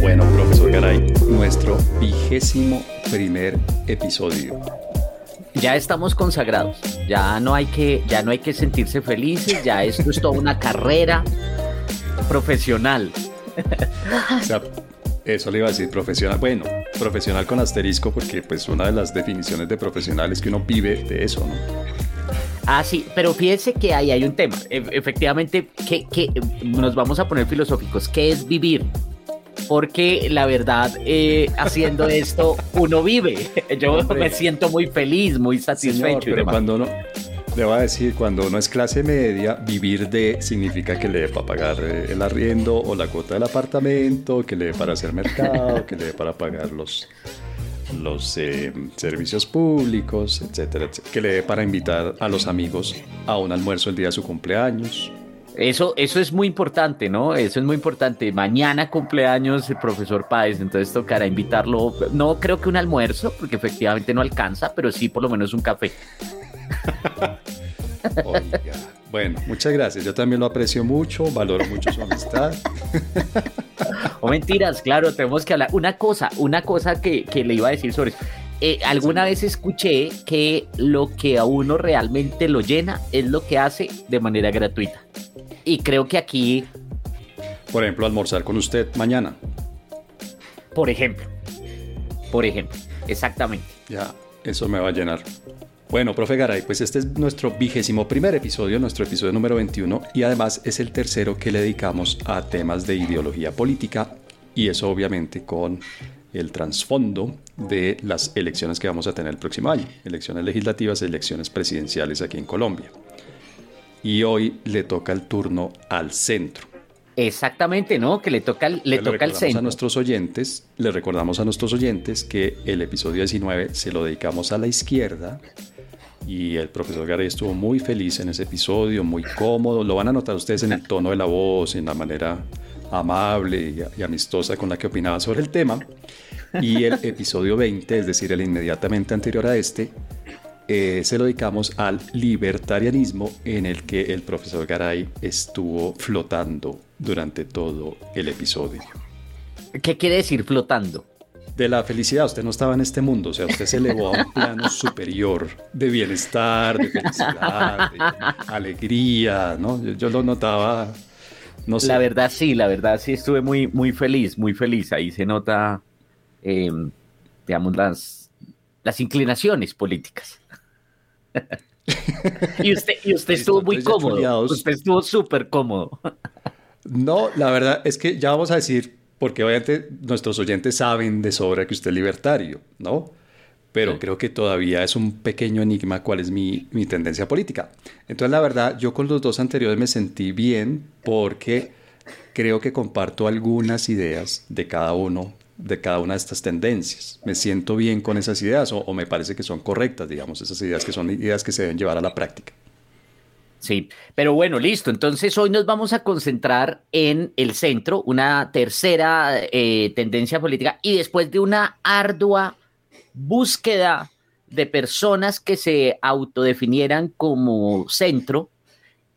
Bueno, profesor Garay, nuestro vigésimo primer episodio. Ya estamos consagrados, ya no hay que, ya no hay que sentirse felices, ya esto es toda una carrera profesional. O sea, eso le iba a decir profesional. Bueno, profesional con asterisco porque pues una de las definiciones de profesional es que uno vive de eso, ¿no? Ah, sí, pero fíjense que ahí hay un tema. E- efectivamente, que, que nos vamos a poner filosóficos. ¿Qué es vivir? Porque la verdad, eh, haciendo esto, uno vive. Yo Hombre. me siento muy feliz, muy satisfecho. Señor, y pero demás. cuando uno, le voy a decir, cuando uno es clase media, vivir de significa que le dé para pagar eh, el arriendo o la cuota del apartamento, que le dé para hacer mercado, que le dé para pagar los, los eh, servicios públicos, etcétera, etcétera, que le dé para invitar a los amigos a un almuerzo el día de su cumpleaños. Eso, eso es muy importante, ¿no? Eso es muy importante. Mañana cumpleaños el profesor Páez, entonces tocará invitarlo. No creo que un almuerzo, porque efectivamente no alcanza, pero sí por lo menos un café. Oiga. Bueno, muchas gracias. Yo también lo aprecio mucho, valoro mucho su amistad. O mentiras, claro, tenemos que hablar. Una cosa, una cosa que, que le iba a decir sobre eso. Eh, alguna vez escuché que lo que a uno realmente lo llena es lo que hace de manera gratuita. Y creo que aquí, Por ejemplo, almorzar con usted mañana. por ejemplo, por ejemplo, exactamente. Ya, eso me va a llenar. Bueno, profe Garay, pues este es nuestro vigésimo primer episodio, nuestro episodio número 21, y además es el tercero que le dedicamos a temas de ideología política, y eso obviamente con el trasfondo de las elecciones que vamos a tener el próximo año, elecciones legislativas, elecciones presidenciales aquí en Colombia. Y hoy le toca el turno al centro. Exactamente, ¿no? Que le toca, al- le toca al recordamos a centro. nuestros oyentes, le recordamos a nuestros oyentes que el episodio 19 se lo dedicamos a la izquierda y el profesor Garay estuvo muy feliz en ese episodio, muy cómodo. Lo van a notar ustedes en el tono de la voz, en la manera amable y, y amistosa con la que opinaba sobre el tema. Y el episodio 20, es decir, el inmediatamente anterior a este, eh, se lo dedicamos al libertarianismo en el que el profesor Garay estuvo flotando durante todo el episodio. ¿Qué quiere decir flotando? De la felicidad, usted no estaba en este mundo, o sea, usted se elevó a un plano superior de bienestar, de felicidad, de alegría, ¿no? Yo, yo lo notaba, no sé. La verdad sí, la verdad sí estuve muy, muy feliz, muy feliz. Ahí se nota, eh, digamos, las, las inclinaciones políticas. y usted, y usted Listo, estuvo muy cómodo. Usted estuvo súper cómodo. No, la verdad es que ya vamos a decir, porque obviamente nuestros oyentes saben de sobra que usted es libertario, ¿no? Pero Sí. creo que todavía es un pequeño enigma cuál es mi, mi tendencia política. Entonces, la verdad, yo con los dos anteriores me sentí bien porque creo que comparto algunas ideas de cada uno, de cada una de estas tendencias. Me siento bien con esas ideas o, o me parece que son correctas, digamos, esas ideas que son ideas que se deben llevar a la práctica. Sí, pero bueno, listo. Entonces hoy nos vamos a concentrar en el centro, una tercera eh, tendencia política y después de una ardua búsqueda de personas que se autodefinieran como centro,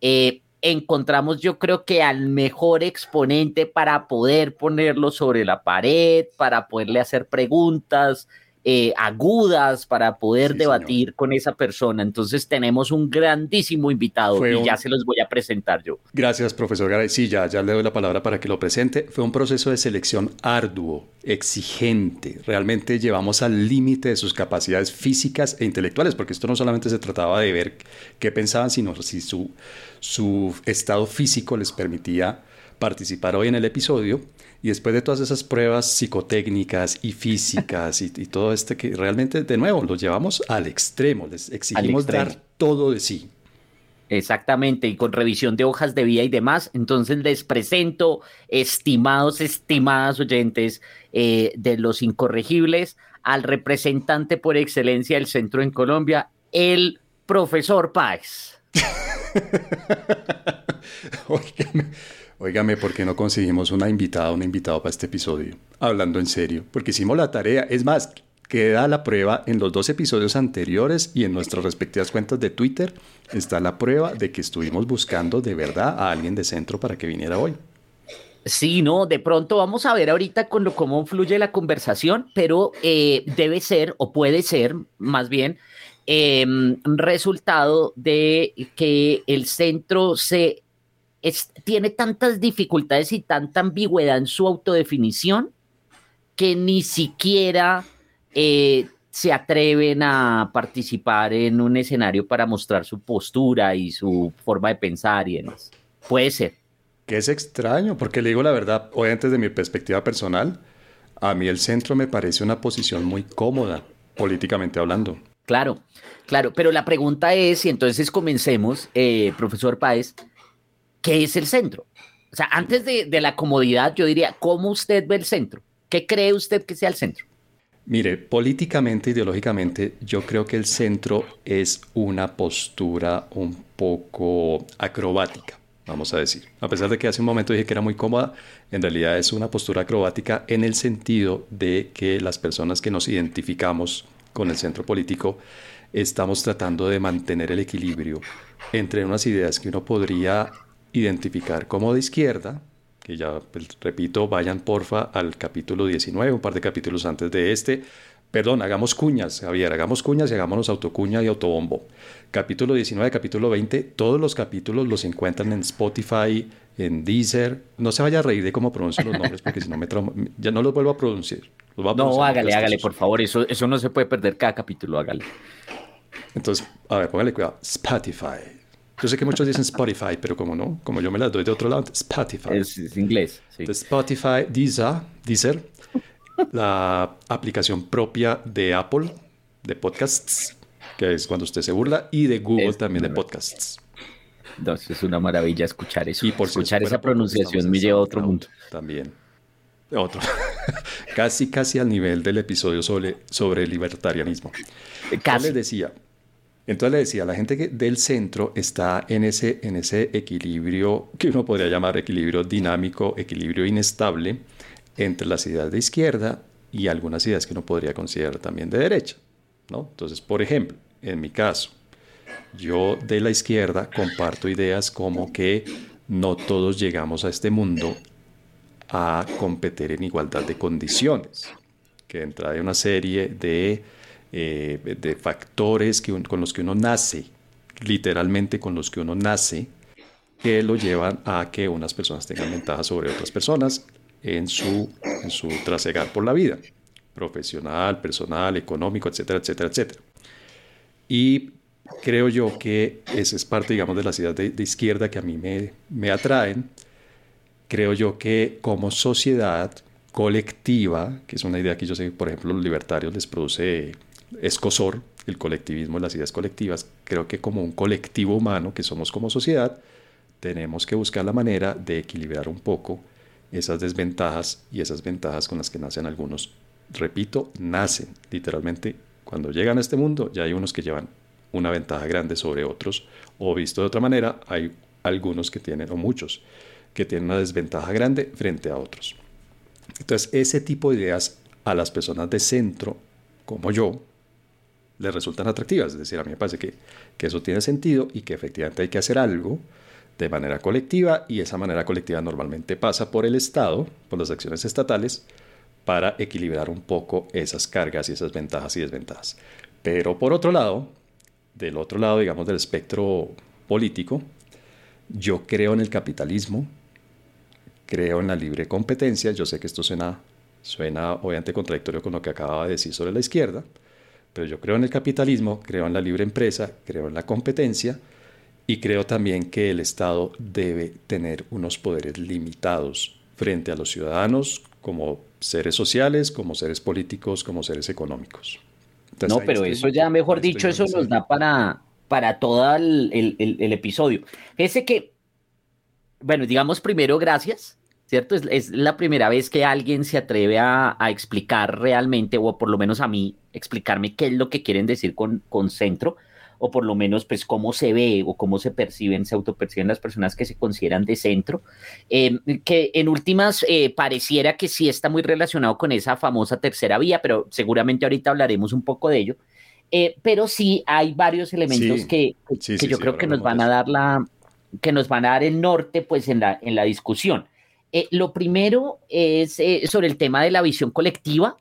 eh, encontramos yo creo que al mejor exponente para poder ponerlo sobre la pared, para poderle hacer preguntas eh, agudas, para poder Sí, debatir con esa persona. Entonces tenemos un grandísimo invitado Fue y un- ya se los voy a presentar yo. Gracias, profesor Garay. Sí, ya, ya le doy la palabra para que lo presente. Fue un proceso de selección arduo, exigente. Realmente llevamos al límite de sus capacidades físicas e intelectuales, porque esto no solamente se trataba de ver qué pensaban, sino si su, su estado físico les permitía participar hoy en el episodio. Y después de todas esas pruebas psicotécnicas y físicas y, y todo este que realmente, de nuevo, los llevamos al extremo. Les exigimos extremo. dar todo de sí. Exactamente, y con revisión de hojas de vida y demás. Entonces les presento, estimados, estimadas oyentes eh, de los incorregibles, al representante por excelencia del centro en Colombia, el profesor Páez. Óigame, ¿por qué no conseguimos una invitada, un invitado para este episodio? Hablando en serio, porque hicimos la tarea. Es más, queda la prueba en los dos episodios anteriores y en nuestras respectivas cuentas de Twitter está la prueba de que estuvimos buscando de verdad a alguien de centro para que viniera hoy. Sí, no, de pronto vamos a ver ahorita con lo, cómo fluye la conversación, pero eh, debe ser o puede ser más bien em, resultado de que el centro se tiene tantas dificultades y tanta ambigüedad en su autodefinición que ni siquiera eh, se atreven a participar en un escenario para mostrar su postura y su forma de pensar y demás. Puede ser. Que es extraño, porque le digo la verdad, hoy antes de mi perspectiva personal, a mí el centro me parece una posición muy cómoda, políticamente hablando. Claro, claro, pero la pregunta es, y entonces comencemos, eh, profesor Páez, ¿qué es el centro? O sea, antes de, la comodidad, yo diría, ¿cómo usted ve el centro? ¿Qué cree usted que sea el centro? Mire, políticamente, ideológicamente, yo creo que el centro es una postura un poco acrobática vamos a decir. A pesar de que hace un momento dije que era muy cómoda, en realidad es una postura acrobática en el sentido de que las personas que nos identificamos con el centro político estamos tratando de mantener el equilibrio entre unas ideas que uno podría identificar como de izquierda, que ya pues, repito, vayan porfa al capítulo 19, un par de capítulos antes de este, Perdón, hagamos cuñas, Javier, hagamos cuñas y hagámonos autocuña y autobombo. Capítulo 19, capítulo 20, todos los capítulos los encuentran en Spotify, en Deezer. No se vaya a reír de cómo pronuncio los nombres porque si no me ya no los vuelvo a pronunciar. no, hágale, hágale, por favor, eso, eso no se puede perder cada capítulo, hágale. Entonces, a ver, póngale cuidado. Spotify. Yo sé que muchos dicen Spotify, pero como no, como yo me las doy de otro lado, Spotify. Es, inglés. Sí. Spotify, Deezer, Deezer la aplicación propia de Apple de podcasts, que es cuando usted se burla, y de Google también de podcasts. es una maravilla escuchar eso. Y por escuchar esa pronunciación me lleva a otro mundo. También. Otro. casi, casi al nivel del episodio sobre, sobre libertarianismo. Casi. le decía, entonces le decía, la gente del centro está en ese, en ese equilibrio que uno podría llamar equilibrio dinámico, equilibrio inestable, entre las ideas de izquierda y algunas ideas que uno podría considerar también de derecha. ¿no? Entonces, por ejemplo, en mi caso, yo de la izquierda comparto ideas como que no todos llegamos a este mundo a competir en igualdad de condiciones, que entra de una serie de, eh, de factores que con los que uno nace, literalmente con los que uno nace, que lo llevan a que unas personas tengan ventajas sobre otras personas en su, en su trasegar por la vida, profesional, personal, económico, etcétera, etcétera, etcétera. Y creo yo que esa es parte, digamos, de las ideas de, izquierda que a mí me, me atraen. Creo yo que como sociedad colectiva, que es una idea que yo sé, por ejemplo, los libertarios les produce escosor, el colectivismo, las ideas colectivas, creo que como un colectivo humano que somos como sociedad, tenemos que buscar la manera de equilibrar un poco esas desventajas y esas ventajas con las que nacen algunos. Repito, nacen literalmente. Cuando llegan a este mundo ya hay unos que llevan una ventaja grande sobre otros o visto de otra manera, hay algunos que tienen, o muchos, que tienen una desventaja grande frente a otros. Entonces, ese tipo de ideas a las personas de centro, como yo, les resultan atractivas. Es decir, a mí me parece que, que eso tiene sentido y que efectivamente hay que hacer algo de manera colectiva y esa manera colectiva normalmente pasa por el Estado, por las acciones estatales, para equilibrar un poco esas cargas y esas ventajas y desventajas. Pero por otro lado, del otro lado, digamos, del espectro político, yo creo en el capitalismo, creo en la libre competencia, yo sé que esto suena, suena obviamente contradictorio con lo que acababa de decir sobre la izquierda, pero yo creo en el capitalismo, creo en la libre empresa, creo en la competencia, y creo también que el Estado debe tener unos poderes limitados frente a los ciudadanos como seres sociales, como seres políticos, como seres económicos. no, pero eso ya, mejor dicho, eso nos da para, para todo el, el, episodio. Ese que, bueno, digamos primero gracias, ¿cierto? Es, la primera vez que alguien se atreve a, a, explicar realmente, o por lo menos a mí, explicarme qué es lo que quieren decir con, con centro o por lo menos pues cómo se ve o cómo se perciben, se autoperciben las personas que se consideran de centro, em, que en últimas eh, pareciera que sí está muy relacionado con esa famosa tercera vía, pero seguramente ahorita hablaremos un poco de ello. Eh, pero sí hay varios elementos que, que yo creo que nos van a dar la que nos van a dar el norte pues en la, en la discusión. Eh, lo primero es sobre el tema de la visión colectiva,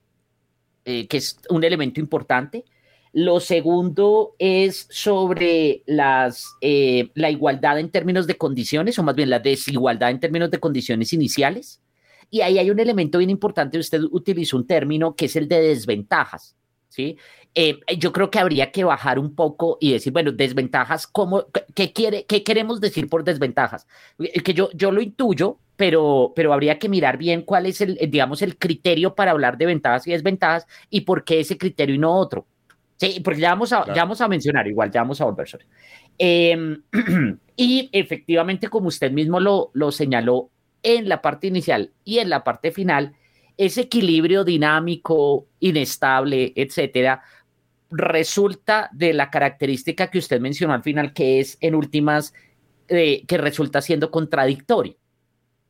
que es un elemento importante. Lo segundo es sobre las, eh, la igualdad en términos de condiciones, o más bien la desigualdad en términos de condiciones iniciales. Y ahí hay un elemento bien importante, usted utilizó un término que es el de desventajas. ¿sí? Eh, yo creo que habría que bajar un poco y decir, bueno, desventajas, ¿cómo, qué, quiere, qué queremos decir por desventajas? Eh, que yo, yo lo intuyo, pero, pero habría que mirar bien cuál es el, digamos, el criterio para hablar de ventajas y desventajas y por qué ese criterio y no otro. Sí, porque ya vamos a, ya vamos a mencionar, igual ya vamos a volver sobre. Em, y efectivamente, como usted mismo lo, lo señaló en la parte inicial y en la parte final, ese equilibrio dinámico, inestable, etcétera, resulta de la característica que usted mencionó al final, que es en últimas, eh, que resulta siendo contradictorio.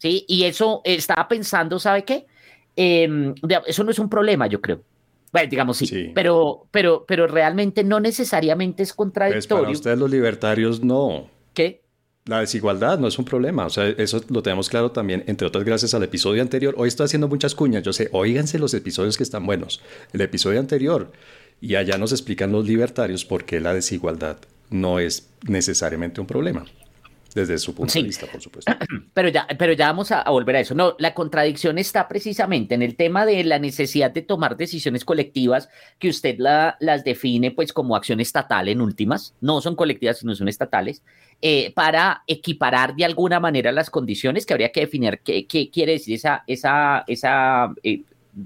¿Sí? Y eso estaba pensando, ¿sabe qué? Em, eso no es un problema, yo creo. Bueno, digamos sí, Pero, pero, pero realmente no necesariamente es contradictorio. Pues para ustedes los libertarios no. ¿Qué? La desigualdad no es un problema, o sea, eso lo tenemos claro también, entre otras gracias al episodio anterior. Hoy estoy haciendo muchas cuñas, yo sé, oíganse los episodios que están buenos. El episodio anterior, y allá nos explican los libertarios por qué la desigualdad no es necesariamente un problema desde su punto de vista, por supuesto. Pero ya, pero ya vamos a, volver a eso. No, la contradicción está precisamente en el tema de la necesidad de tomar decisiones colectivas que usted la, las define pues como acción estatal en últimas, no son colectivas, sino son estatales, eh, para equiparar de alguna manera las condiciones que habría que definir qué, quiere decir esa, esa, esa eh,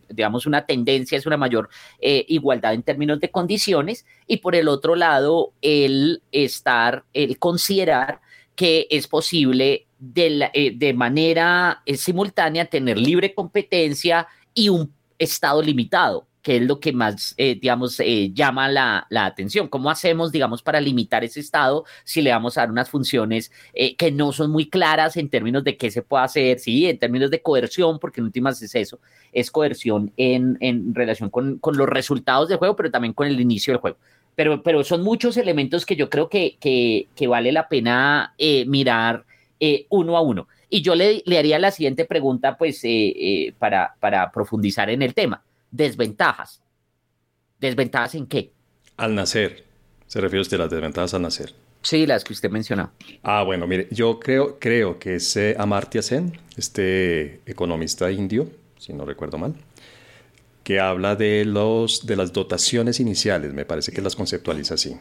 digamos, una tendencia es una mayor eh, igualdad en términos de condiciones y por el otro lado, el estar, el considerar que es posible de, eh, de manera eh, simultánea tener libre competencia y un Estado limitado, que es lo que más, eh, digamos, llama la, la, atención. ¿Cómo hacemos, digamos, para limitar ese Estado si le vamos a dar unas funciones que no son muy claras en términos de qué se puede hacer, sí, en términos de coerción, porque en últimas es eso, es coerción en, en relación con, con los resultados del juego, pero también con el inicio del juego pero, pero son muchos elementos que yo creo que, que, vale la pena eh, mirar eh, uno a uno. Y yo le, le, haría la siguiente pregunta, pues, eh, para, para profundizar en el tema. Desventajas. ¿Desventajas en qué? Al nacer. ¿Se refiere usted a las desventajas al nacer? Sí, las que usted mencionó. Ah, bueno, mire, yo creo, creo que es Amartya Sen, este economista indio, si no recuerdo mal, que habla de, los, de las dotaciones iniciales, me parece que las conceptualiza así,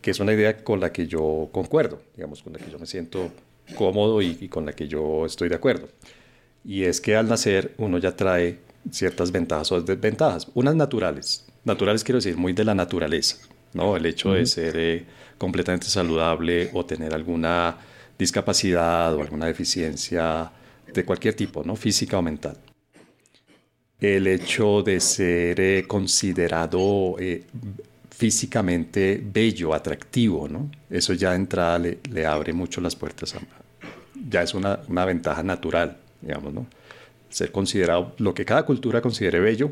que es una idea con la que yo concuerdo, digamos, con la que yo me siento cómodo y, con la que yo estoy de acuerdo. Y es que al nacer uno ya trae ciertas ventajas o desventajas, unas naturales, naturales quiero decir muy de la naturaleza, ¿no? El hecho de ser eh, completamente saludable o tener alguna discapacidad o alguna deficiencia de cualquier tipo, ¿no? Física o mental el hecho de ser eh, considerado eh, físicamente bello, atractivo, ¿no? Eso ya de entrada le, abre mucho las puertas. ya es una, ventaja natural, digamos, ¿no? Ser considerado, lo que cada cultura considere bello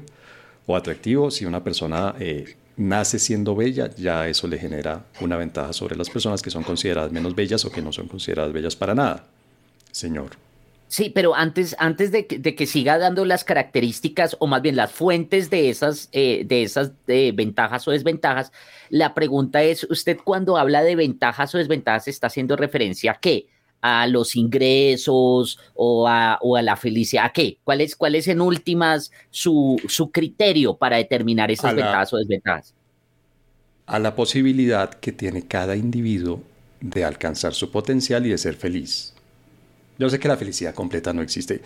o atractivo, si una persona eh, nace siendo bella, ya eso le genera una ventaja sobre las personas que son consideradas menos bellas o que no son consideradas bellas para nada. Señor. Sí, pero antes, antes de, que, siga dando las características o más bien las fuentes de esas, eh, de esas eh, ventajas o desventajas, la pregunta es, ¿usted cuando habla de ventajas o desventajas está haciendo referencia a qué? ¿A los ingresos o a, la felicidad? ¿A qué? ¿Cuál es, cuál es en últimas su, criterio para determinar esas ventajas o desventajas? A la posibilidad que tiene cada individuo de alcanzar su potencial y de ser feliz. Yo sé que la felicidad completa no existe.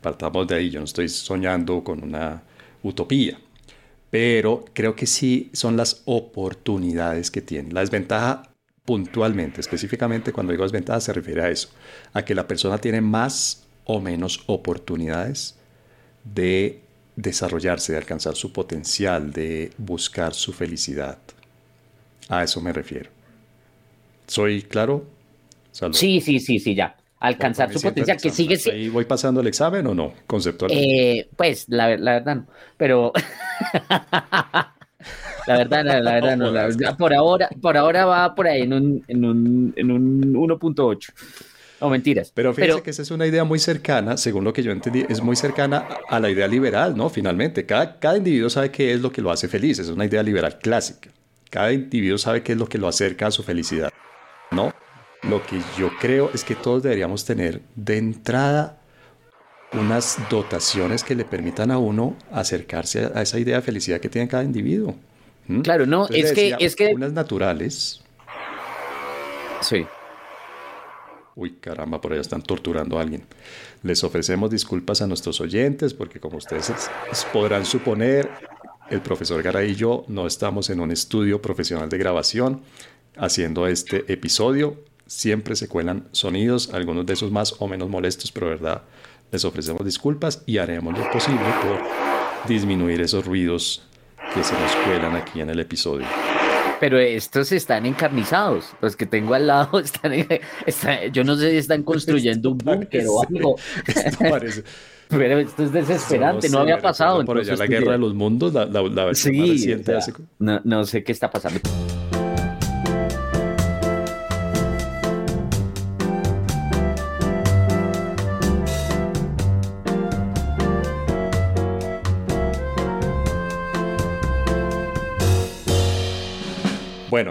Partamos de ahí, yo no estoy soñando con una utopía. Pero creo que sí son las oportunidades que tiene. La desventaja puntualmente, específicamente cuando digo desventaja se refiere a eso, a que la persona tiene más o menos oportunidades de desarrollarse, de alcanzar su potencial, de buscar su felicidad. A eso me refiero. ¿Soy claro? Sí, sí, sí, sí, ya. Alcanzar su potencial, que sigue ¿Y voy pasando el examen o no? Conceptualmente. Eh, pues, la, verdad no. Pero. la verdad, la, verdad no. por, ahora, por ahora va por ahí en un, en un, en un 1.8. No, mentiras. Pero fíjense que esa es una idea muy cercana, según lo que yo entendí, es muy cercana a la idea liberal, ¿no? Finalmente, cada, cada individuo sabe qué es lo que lo hace feliz, es una idea liberal clásica. Cada individuo sabe qué es lo que lo acerca a su felicidad, ¿no? Lo que yo creo es que todos deberíamos tener de entrada unas dotaciones que le permitan a uno acercarse a esa idea de felicidad que tiene cada individuo. Claro, no, es que, es que... Unas naturales. Sí. Uy, caramba, por allá están torturando a alguien. Les ofrecemos disculpas a nuestros oyentes porque como ustedes podrán suponer, el profesor Garay y yo no estamos en un estudio profesional de grabación haciendo este episodio. Siempre se cuelan sonidos, algunos de esos más o menos molestos, pero verdad, les ofrecemos disculpas y haremos lo posible por disminuir esos ruidos que se nos cuelan aquí en el episodio. Pero estos están encarnizados. Los que tengo al lado están, yo no sé si están construyendo un búnker o algo. Esto parece. Pero esto es desesperante, no, había pasado. Por allá la guerra de los mundos, la, la, sí, no, no sé qué está pasando.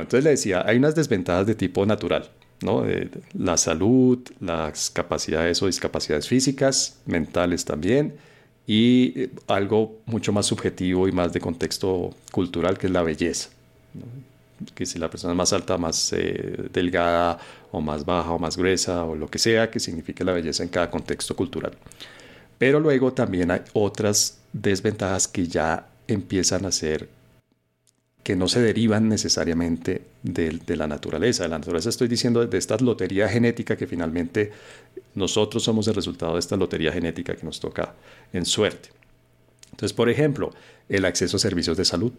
Entonces le decía, hay unas desventajas de tipo natural, ¿no? la salud, las capacidades o discapacidades físicas, mentales también, y eh, algo mucho más subjetivo y más de contexto cultural, que es la belleza. Que si la persona es más alta, más eh, delgada, o más baja, o más gruesa, o lo que sea, que signifique la belleza en cada contexto cultural. Pero luego también hay otras desventajas que ya empiezan a ser que no se derivan necesariamente de, la naturaleza. De la naturaleza estoy diciendo de esta lotería genética que finalmente nosotros somos el resultado de esta lotería genética que nos toca en suerte. Entonces, por ejemplo, el acceso a servicios de salud.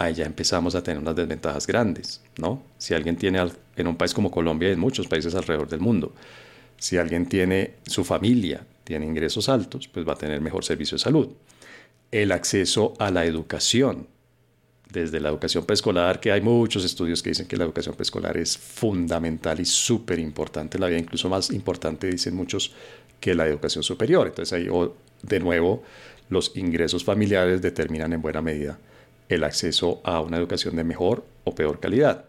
Ahí ya empezamos a tener unas desventajas grandes, ¿no? Si alguien tiene en un país como Colombia y en muchos países alrededor del mundo, si alguien tiene su familia, tiene ingresos altos, pues va a tener mejor servicio de salud. El acceso a la educación desde la educación preescolar, que hay muchos estudios que dicen que la educación preescolar es fundamental y súper importante, la vida incluso más importante, dicen muchos, que la educación superior. Entonces ahí, de nuevo, los ingresos familiares determinan en buena medida el acceso a una educación de mejor o peor calidad.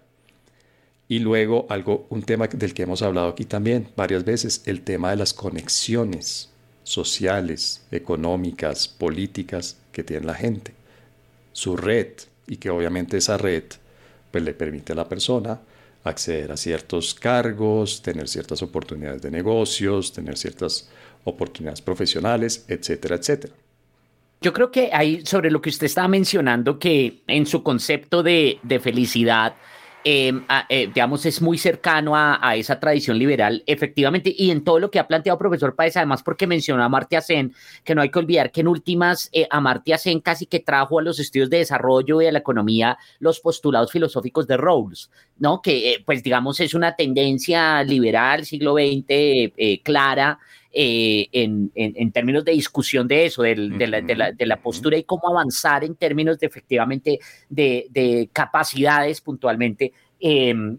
Y luego algo, un tema del que hemos hablado aquí también varias veces, el tema de las conexiones sociales, económicas, políticas que tiene la gente. Su red, y que obviamente esa red pues, le permite a la persona acceder a ciertos cargos, tener ciertas oportunidades de negocios, tener ciertas oportunidades profesionales, etcétera, etcétera. Yo creo que hay sobre lo que usted estaba mencionando, que en su concepto de, de felicidad, Em, eh, digamos, es muy cercano a, esa tradición liberal, efectivamente, y en todo lo que ha planteado profesor Páez, además porque mencionó a Amartya Sen, que no hay que olvidar que en últimas eh, Amartya Sen casi que trajo a los estudios de desarrollo y a la economía los postulados filosóficos de Rawls, ¿no? Que, eh, pues, digamos, es una tendencia liberal, siglo XX, eh, clara, en, términos de discusión de eso, de, la, postura y cómo avanzar en términos de efectivamente de, capacidades puntualmente em,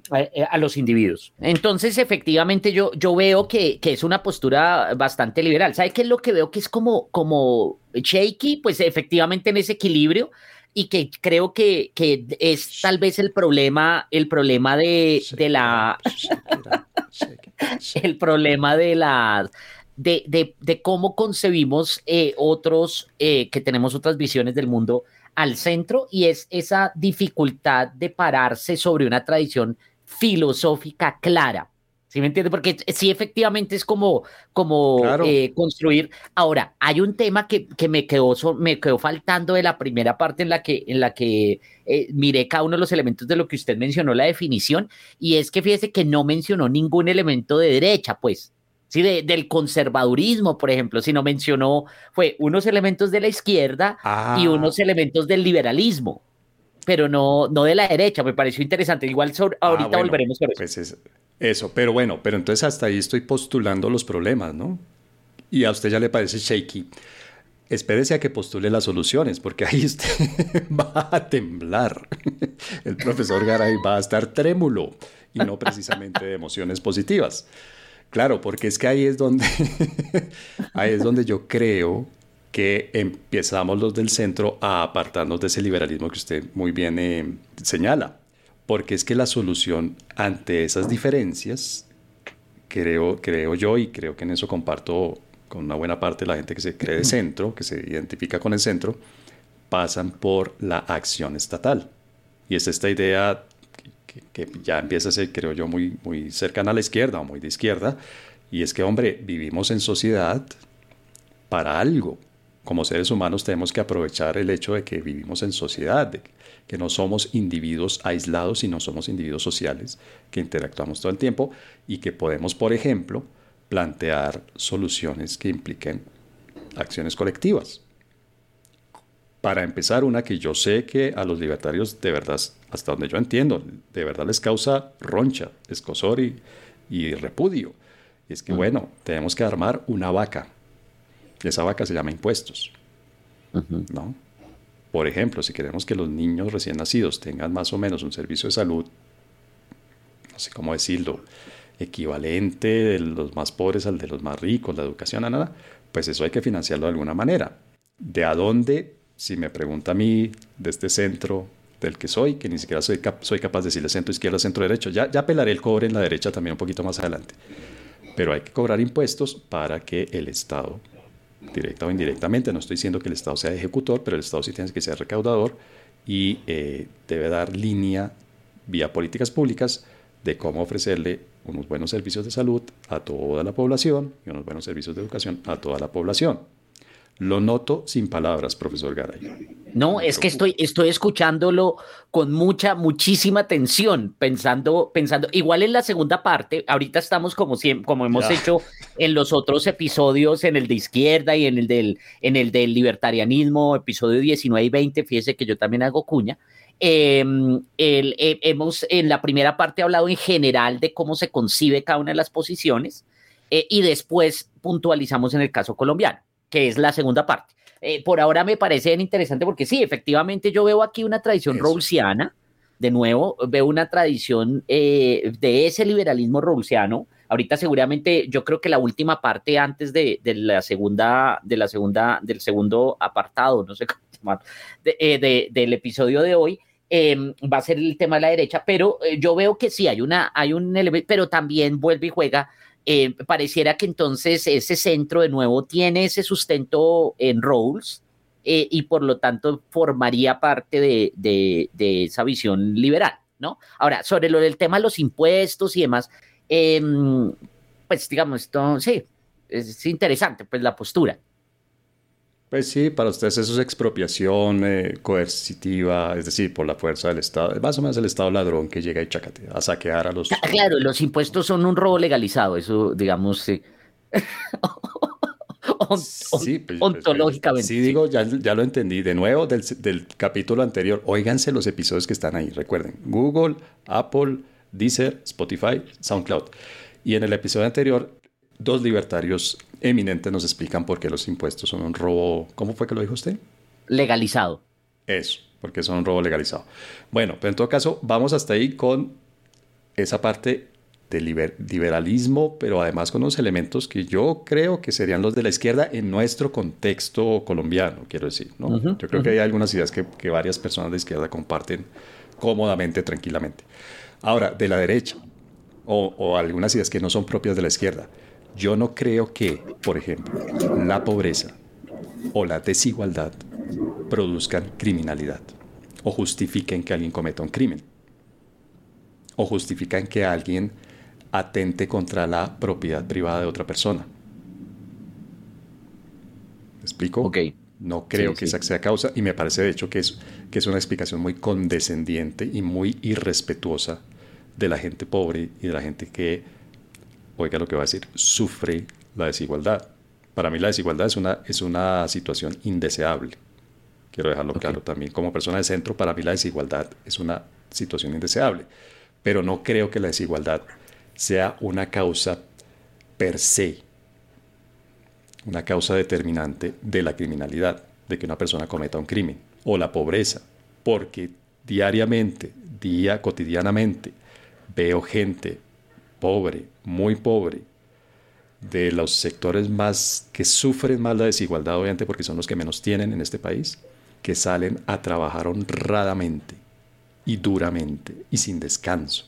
a, los individuos. Entonces, efectivamente, yo, yo veo que, es una postura bastante liberal. ¿Sabe qué es lo que veo que es como, como shaky? Pues efectivamente en ese equilibrio y que creo que, es tal vez el problema, el problema de, de la... el problema de la de, de, cómo concebimos eh, otros, eh, que tenemos otras visiones del mundo al centro y es esa dificultad de pararse sobre una tradición filosófica clara. ¿Sí me entiende? Porque sí, efectivamente es como, como eh, construir. Ahora, hay un tema que, que, me, quedó, me quedó faltando de la primera parte en la que, en la que miré cada uno de los elementos de lo que usted mencionó, la definición, y es que fíjese que no mencionó ningún elemento de derecha, pues. ¿Sí? del conservadurismo, por ejemplo, sino mencionó, fue unos elementos de la izquierda y ah. unos elementos del liberalismo. pero no, no de la derecha. Me pareció interesante. Igual ah, ahorita volveremos a eso. Pues eso, pero bueno, pero entonces hasta ahí estoy postulando los problemas, ¿no? Y a usted ya le parece shaky. Espérese a que postule las soluciones, porque ahí usted va a temblar. El profesor Garay va a estar trémulo y no precisamente de emociones positivas. Claro, porque es que ahí es donde, ahí es donde yo creo que empezamos los del centro a apartarnos de ese liberalismo que usted muy bien eh, señala. Porque es que la solución ante esas diferencias, creo, creo yo, y creo que en eso comparto con una buena parte de la gente que se cree de centro, que se identifica con el centro, pasan por la acción estatal. Y es esta idea que, ya empieza a ser, creo yo, muy, muy cercana a la izquierda o muy de izquierda, y es que, hombre, vivimos en sociedad para algo. Como seres humanos tenemos que aprovechar el hecho de que vivimos en sociedad, de que no somos individuos aislados, sino somos individuos sociales que interactuamos todo el tiempo y que podemos, por ejemplo, plantear soluciones que impliquen acciones colectivas. Para empezar, una que yo sé que a los libertarios, de verdad, hasta donde yo entiendo, de verdad les causa roncha, escosor y, repudio. Y es que, bueno, tenemos que armar una vaca. Y esa vaca se llama impuestos. ¿no? Por ejemplo, si queremos que los niños recién nacidos tengan más o menos un servicio de salud, no sé cómo decirlo, equivalente de los más pobres al de los más ricos, la educación nada, pues eso hay que financiarlo de alguna manera. ¿De a dónde? Si me pregunta a mí de este centro del que soy, que ni siquiera soy, soy capaz de decirle centro izquierda, centro derecho, ya, ya pelaré el cobre en la derecha también un poquito más adelante. Pero hay que cobrar impuestos para que el Estado, directa o indirectamente, no estoy diciendo que el Estado sea ejecutor, pero el Estado sí tiene que ser recaudador y eh, debe dar línea vía políticas públicas de cómo ofrecerle unos buenos servicios de salud a toda la población y unos buenos servicios de educación a toda la población. Lo noto sin palabras, profesor Garay. No, es que estoy, estoy escuchándolo con mucha, muchísima atención, pensando, pensando, igual en la segunda parte, ahorita estamos como siempre, como hemos hecho en los otros episodios, en el de izquierda y en el del, en el del libertarianismo, episodio 19 y 20, fíjese que yo también hago cuña. Em, eh, hemos en la primera parte hablado en general de cómo se concibe cada una de las posiciones eh, y después puntualizamos en el caso colombiano que es la segunda parte. Eh, por ahora me parece interesante porque sí, efectivamente yo veo aquí una tradición rawlsiana, de nuevo, veo una tradición eh, de ese liberalismo rawlsiano. Ahorita seguramente yo creo que la última parte antes de, la segunda, de la segunda, del segundo apartado, no sé cómo se llama, eh, del episodio de hoy, em, va a ser el tema de la derecha, pero yo veo que sí hay una, hay un elemento, pero también vuelve y juega eh, pareciera que entonces ese centro de nuevo tiene ese sustento en Rawls eh, y por lo tanto formaría parte de, esa visión liberal, ¿no? Ahora, sobre lo del tema de los impuestos y demás, em, pues digamos, esto sí, es interesante, pues la postura. Pues sí, para ustedes eso es expropiación eh, coercitiva, es decir, por la fuerza del Estado. Más o menos el Estado ladrón que llega y chacate, a saquear a los... Ah, claro, los impuestos son un robo legalizado, eso digamos... sí, pues, pues, ontológicamente. Sí, digo, ya, ya, lo entendí. De nuevo, del, del capítulo anterior, óiganse los episodios que están ahí, recuerden. Google, Apple, Deezer, Spotify, SoundCloud. Y en el episodio anterior dos libertarios eminentes nos explican por qué los impuestos son un robo. ¿Cómo fue que lo dijo usted? Legalizado. Eso, porque son un robo legalizado. Bueno, pero en todo caso, vamos hasta ahí con esa parte del liberalismo, pero además con unos elementos que yo creo que serían los de la izquierda en nuestro contexto colombiano, quiero decir. ¿no? yo creo que hay algunas ideas que, varias personas de izquierda comparten cómodamente, tranquilamente. Ahora, de la derecha, o, o algunas ideas que no son propias de la izquierda. Yo no creo que, por ejemplo, la pobreza o la desigualdad produzcan criminalidad o justifiquen que alguien cometa un crimen o justifiquen que alguien atente contra la propiedad privada de otra persona. ¿Me explico? Ok. No creo que esa sea causa y me parece de hecho que es, que es una explicación muy condescendiente y muy irrespetuosa de la gente pobre y de la gente que oiga lo que va a decir, sufre la desigualdad. Para mí la desigualdad es una, es una situación indeseable. Quiero dejarlo claro también. Como persona de centro, para mí la desigualdad es una situación indeseable, pero no creo que la desigualdad sea una causa per se, una causa determinante de la criminalidad, de que una persona cometa un crimen, o la pobreza, porque diariamente, día cotidianamente, veo gente pobre, muy pobre, de los sectores más que sufren más la desigualdad, obviamente porque son los que menos tienen en este país, que salen a trabajar honradamente y duramente y sin descanso.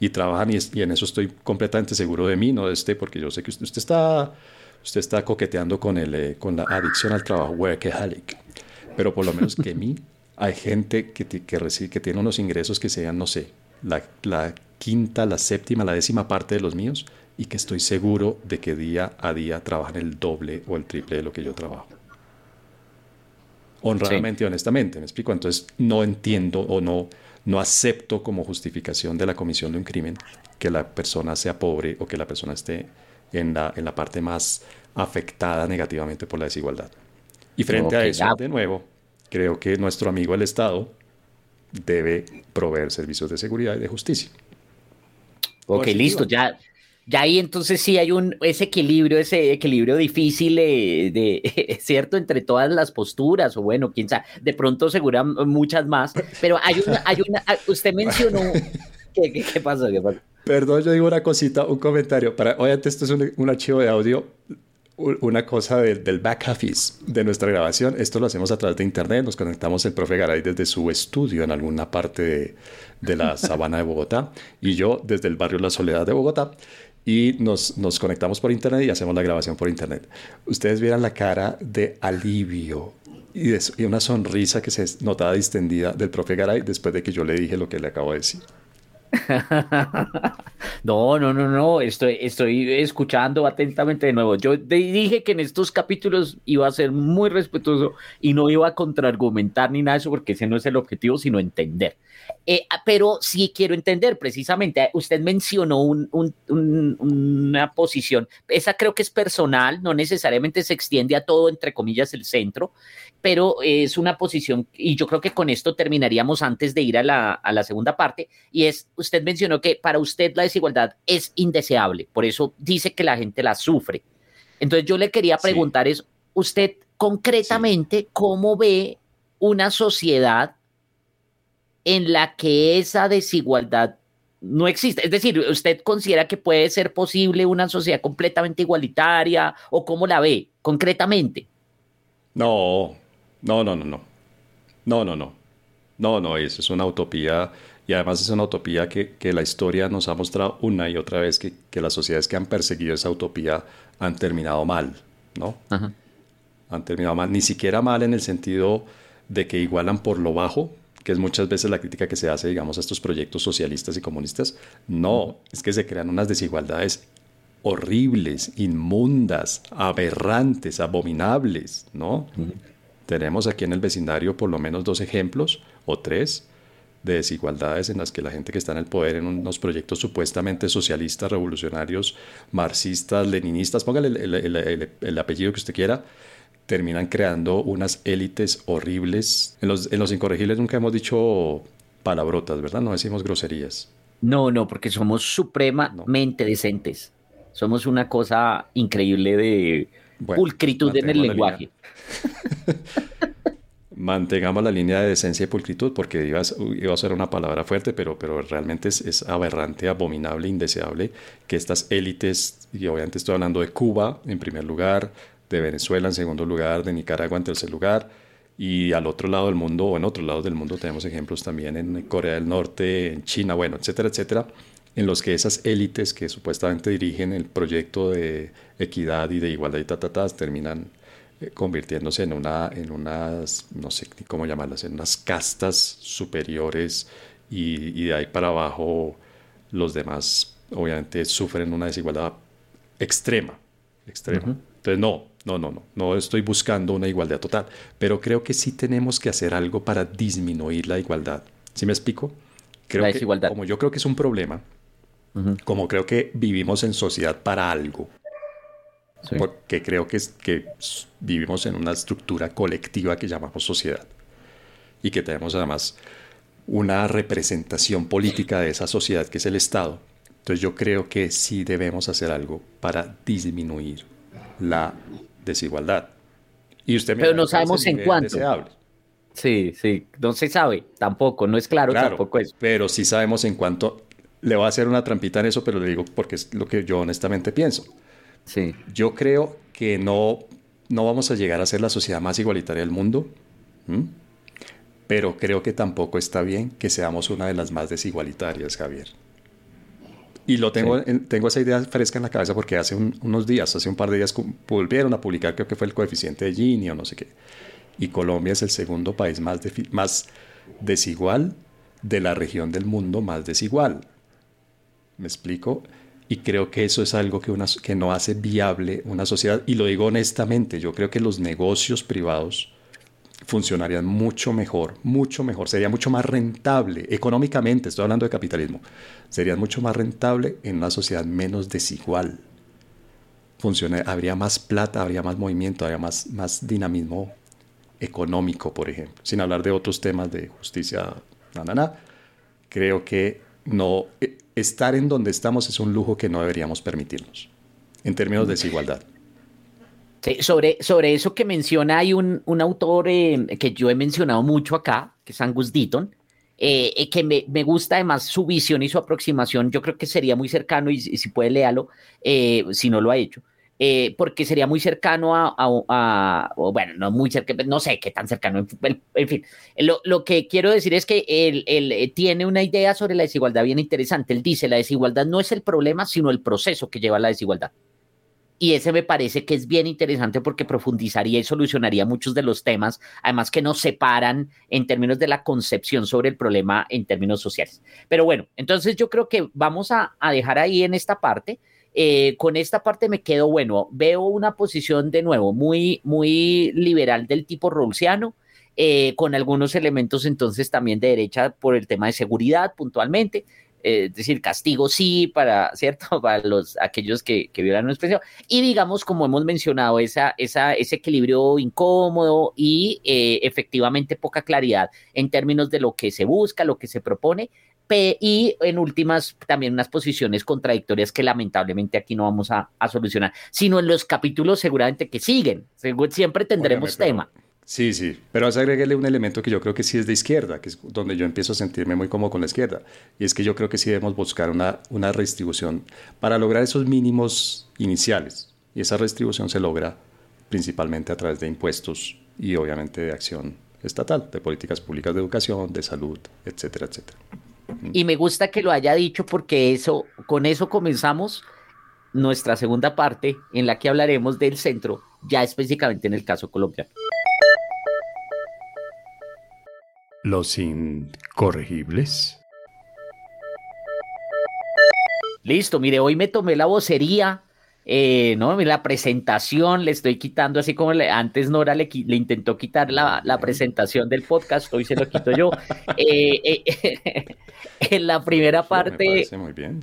Y trabajan y, en eso estoy completamente seguro de mí, no de usted, porque yo sé que usted, está, usted está coqueteando con, el, eh, con la adicción al trabajo, workaholic. Pero por lo menos que mí hay gente que, que, recibe, que tiene unos ingresos que sean, no sé, la, la quinta, la séptima, la décima parte de los míos y que estoy seguro de que día a día trabajan el doble o el triple de lo que yo trabajo honradamente y honestamente, ¿me explico? Entonces no entiendo o no, no acepto como justificación de la comisión de un crimen que la persona sea pobre o que la persona esté en la, en la parte más afectada negativamente por la desigualdad. Y frente a eso, de nuevo, creo que nuestro amigo el Estado debe proveer servicios de seguridad y de justicia. Ok, listo, ya, ya ahí entonces sí hay un ese equilibrio, ese equilibrio difícil eh, de, cierto entre todas las posturas o bueno, quién sabe, de pronto segura muchas más, pero hay una, hay una, ah, usted mencionó ¿qué, qué, pasó? Perdón, yo digo una cosita, un comentario. Para, obviamente esto es un, archivo de audio, una cosa del back office de nuestra grabación. Esto lo hacemos a través de internet, nos conectamos el profe Garay desde su estudio en alguna parte de, de la sabana de Bogotá y yo desde el barrio La Soledad de Bogotá y nos, nos, conectamos por internet y hacemos la grabación por internet. Ustedes vieran la cara de alivio y, de, y, una sonrisa que se notaba distendida del profe Garay después de que yo le dije lo que le acabo de decir. no, no, no, no, estoy, estoy escuchando atentamente de nuevo. Yo dije que en estos capítulos iba a ser muy respetuoso y no iba a contraargumentar ni nada de eso porque ese no es el objetivo, sino entender. Eh, ah, pero sí quiero entender precisamente, usted mencionó una posición, esa creo que es personal, no necesariamente se extiende a todo, entre comillas, el centro, pero es una posición, y yo creo que con esto terminaríamos antes de ir a la, a la segunda parte, y es, usted mencionó que para usted la desigualdad es indeseable, por eso dice que la gente la sufre. Entonces yo le quería preguntar es, usted concretamente, ¿cómo ve una sociedad en la que esa desigualdad no existe. Es decir, ¿usted considera que puede ser posible una sociedad completamente igualitaria o cómo la ve concretamente? No, no, no, no, no. No, no, no. No, no, eso es una utopía y además es una utopía que, la historia nos ha mostrado una y otra vez que, las sociedades que han perseguido esa utopía han terminado mal, ¿no? Han terminado mal, ni siquiera mal en el sentido de que igualan por lo bajo, que es muchas veces la crítica que se hace, digamos, a estos proyectos socialistas y comunistas. No, es que se crean unas desigualdades horribles, inmundas, aberrantes, abominables, ¿no? Tenemos aquí en el vecindario por lo menos dos ejemplos o tres de desigualdades en las que la gente que está en el poder en unos proyectos supuestamente socialistas, revolucionarios, marxistas, leninistas, póngale el apellido que usted quiera, terminan creando unas élites horribles. En los, en los incorregibles nunca hemos dicho palabrotas, ¿verdad? No decimos groserías. No, no, porque somos supremamente decentes. Somos una cosa increíble de pulcritud en el lenguaje. mantengamos la línea de decencia y pulcritud, porque iba a, ser una palabra fuerte, pero, pero realmente es, es, aberrante, abominable, indeseable que estas élites, y obviamente estoy hablando de Cuba en primer lugar, de Venezuela en segundo lugar, de Nicaragua en tercer lugar, y al otro lado del mundo o en otros lados del mundo tenemos ejemplos también en Corea del Norte, en China, bueno, etcétera, etcétera, en los que esas élites que supuestamente dirigen el proyecto de equidad y de igualdad y tatatas terminan eh, convirtiéndose en, una, en unas, no sé cómo llamarlas, en unas castas superiores y, de ahí para abajo los demás obviamente sufren una desigualdad extrema, extrema. Entonces no, no, no, no, no estoy buscando una igualdad total, pero creo que sí tenemos que hacer algo para disminuir la igualdad. ¿Sí me explico? Creo la desigualdad. como yo creo que es un problema, como creo que vivimos en sociedad para algo, porque creo que, que vivimos en una estructura colectiva que llamamos sociedad. y que tenemos además una representación política de esa sociedad que es el Estado. Entonces yo creo que sí debemos hacer algo para disminuir la desigualdad. Y usted Pero no sabemos en cuánto. Sí, sí, no se sabe tampoco, no es claro, tampoco es. Pero sí sabemos en cuánto. Le voy a hacer una trampita en eso, pero le digo porque es lo que yo honestamente pienso. Sí. Yo creo que no, no vamos a llegar a ser la sociedad más igualitaria del mundo, pero creo que tampoco está bien que seamos una de las más desigualitarias, Javier. Y lo tengo, tengo esa idea fresca en la cabeza porque hace unos días, hace un par de días, volvieron a publicar, creo que fue el coeficiente de Gini o no sé qué. Y Colombia es el segundo país más, más desigual de la región del mundo más desigual. ¿Me explico? Y creo que eso es algo que, una, que no hace viable una sociedad. Y lo digo honestamente, yo creo que los negocios privados funcionarían mucho mejor, mucho mejor, sería mucho más rentable económicamente, estoy hablando de capitalismo, sería mucho más rentable en una sociedad menos desigual. Funciona, habría más plata, habría más movimiento, habría más, más dinamismo económico, por ejemplo, sin hablar de otros temas de justicia, na, creo que no e, estar en donde estamos es un lujo que no deberíamos permitirnos en términos de desigualdad sobre, sobre eso que menciona, hay un, un autor eh, que yo he mencionado mucho acá, que es Angus Deaton, eh, eh, que me, me, gusta además su visión y su aproximación. Yo creo que sería muy cercano, y, si puede léalo, si no lo ha hecho, porque sería muy cercano a, a, bueno, no muy cercano, no sé qué tan cercano, en, fin. Lo, lo, que quiero decir es que él, él tiene una idea sobre la desigualdad bien interesante. Él dice, la desigualdad no es el problema, sino el proceso que lleva a la desigualdad. Y ese me parece que es bien interesante porque profundizaría y solucionaría muchos de los temas, además que nos separan en términos de la concepción sobre el problema en términos sociales. Pero bueno, entonces yo creo que vamos a, dejar ahí en esta parte. Eh, con esta parte me quedo, bueno, veo una posición de nuevo muy, muy liberal del tipo rawlsiano, eh, con algunos elementos entonces también de derecha por el tema de seguridad puntualmente, eh, es decir, castigo sí para, ¿cierto? Para los, aquellos que, que violan una expresión. Y digamos, como hemos mencionado, esa, esa, ese equilibrio incómodo y eh, efectivamente poca claridad en términos de lo que se busca, lo que se propone, y en últimas también unas posiciones contradictorias que lamentablemente aquí no vamos a, a solucionar, sino en los capítulos seguramente que siguen. Siempre tendremos tema. Sí, sí, pero vas a agregarle un elemento que yo creo que sí es de izquierda, que es donde yo empiezo a sentirme muy cómodo con la izquierda, y es que yo creo que sí debemos buscar una, una redistribución para lograr esos mínimos iniciales, y esa redistribución se logra principalmente a través de impuestos y obviamente de acción estatal, de políticas públicas de educación, de salud, etcétera, etcétera. Y me gusta que lo haya dicho porque eso, con eso comenzamos nuestra segunda parte en la que hablaremos del centro, ya específicamente en el caso colombiano. Los incorregibles. Listo, mire, hoy me tomé la vocería, eh, ¿no? La presentación le estoy quitando, así como antes Nora le, le intentó quitar la, presentación del podcast, hoy se lo quito yo. Eh, eh, en la primera parte. Me parece muy bien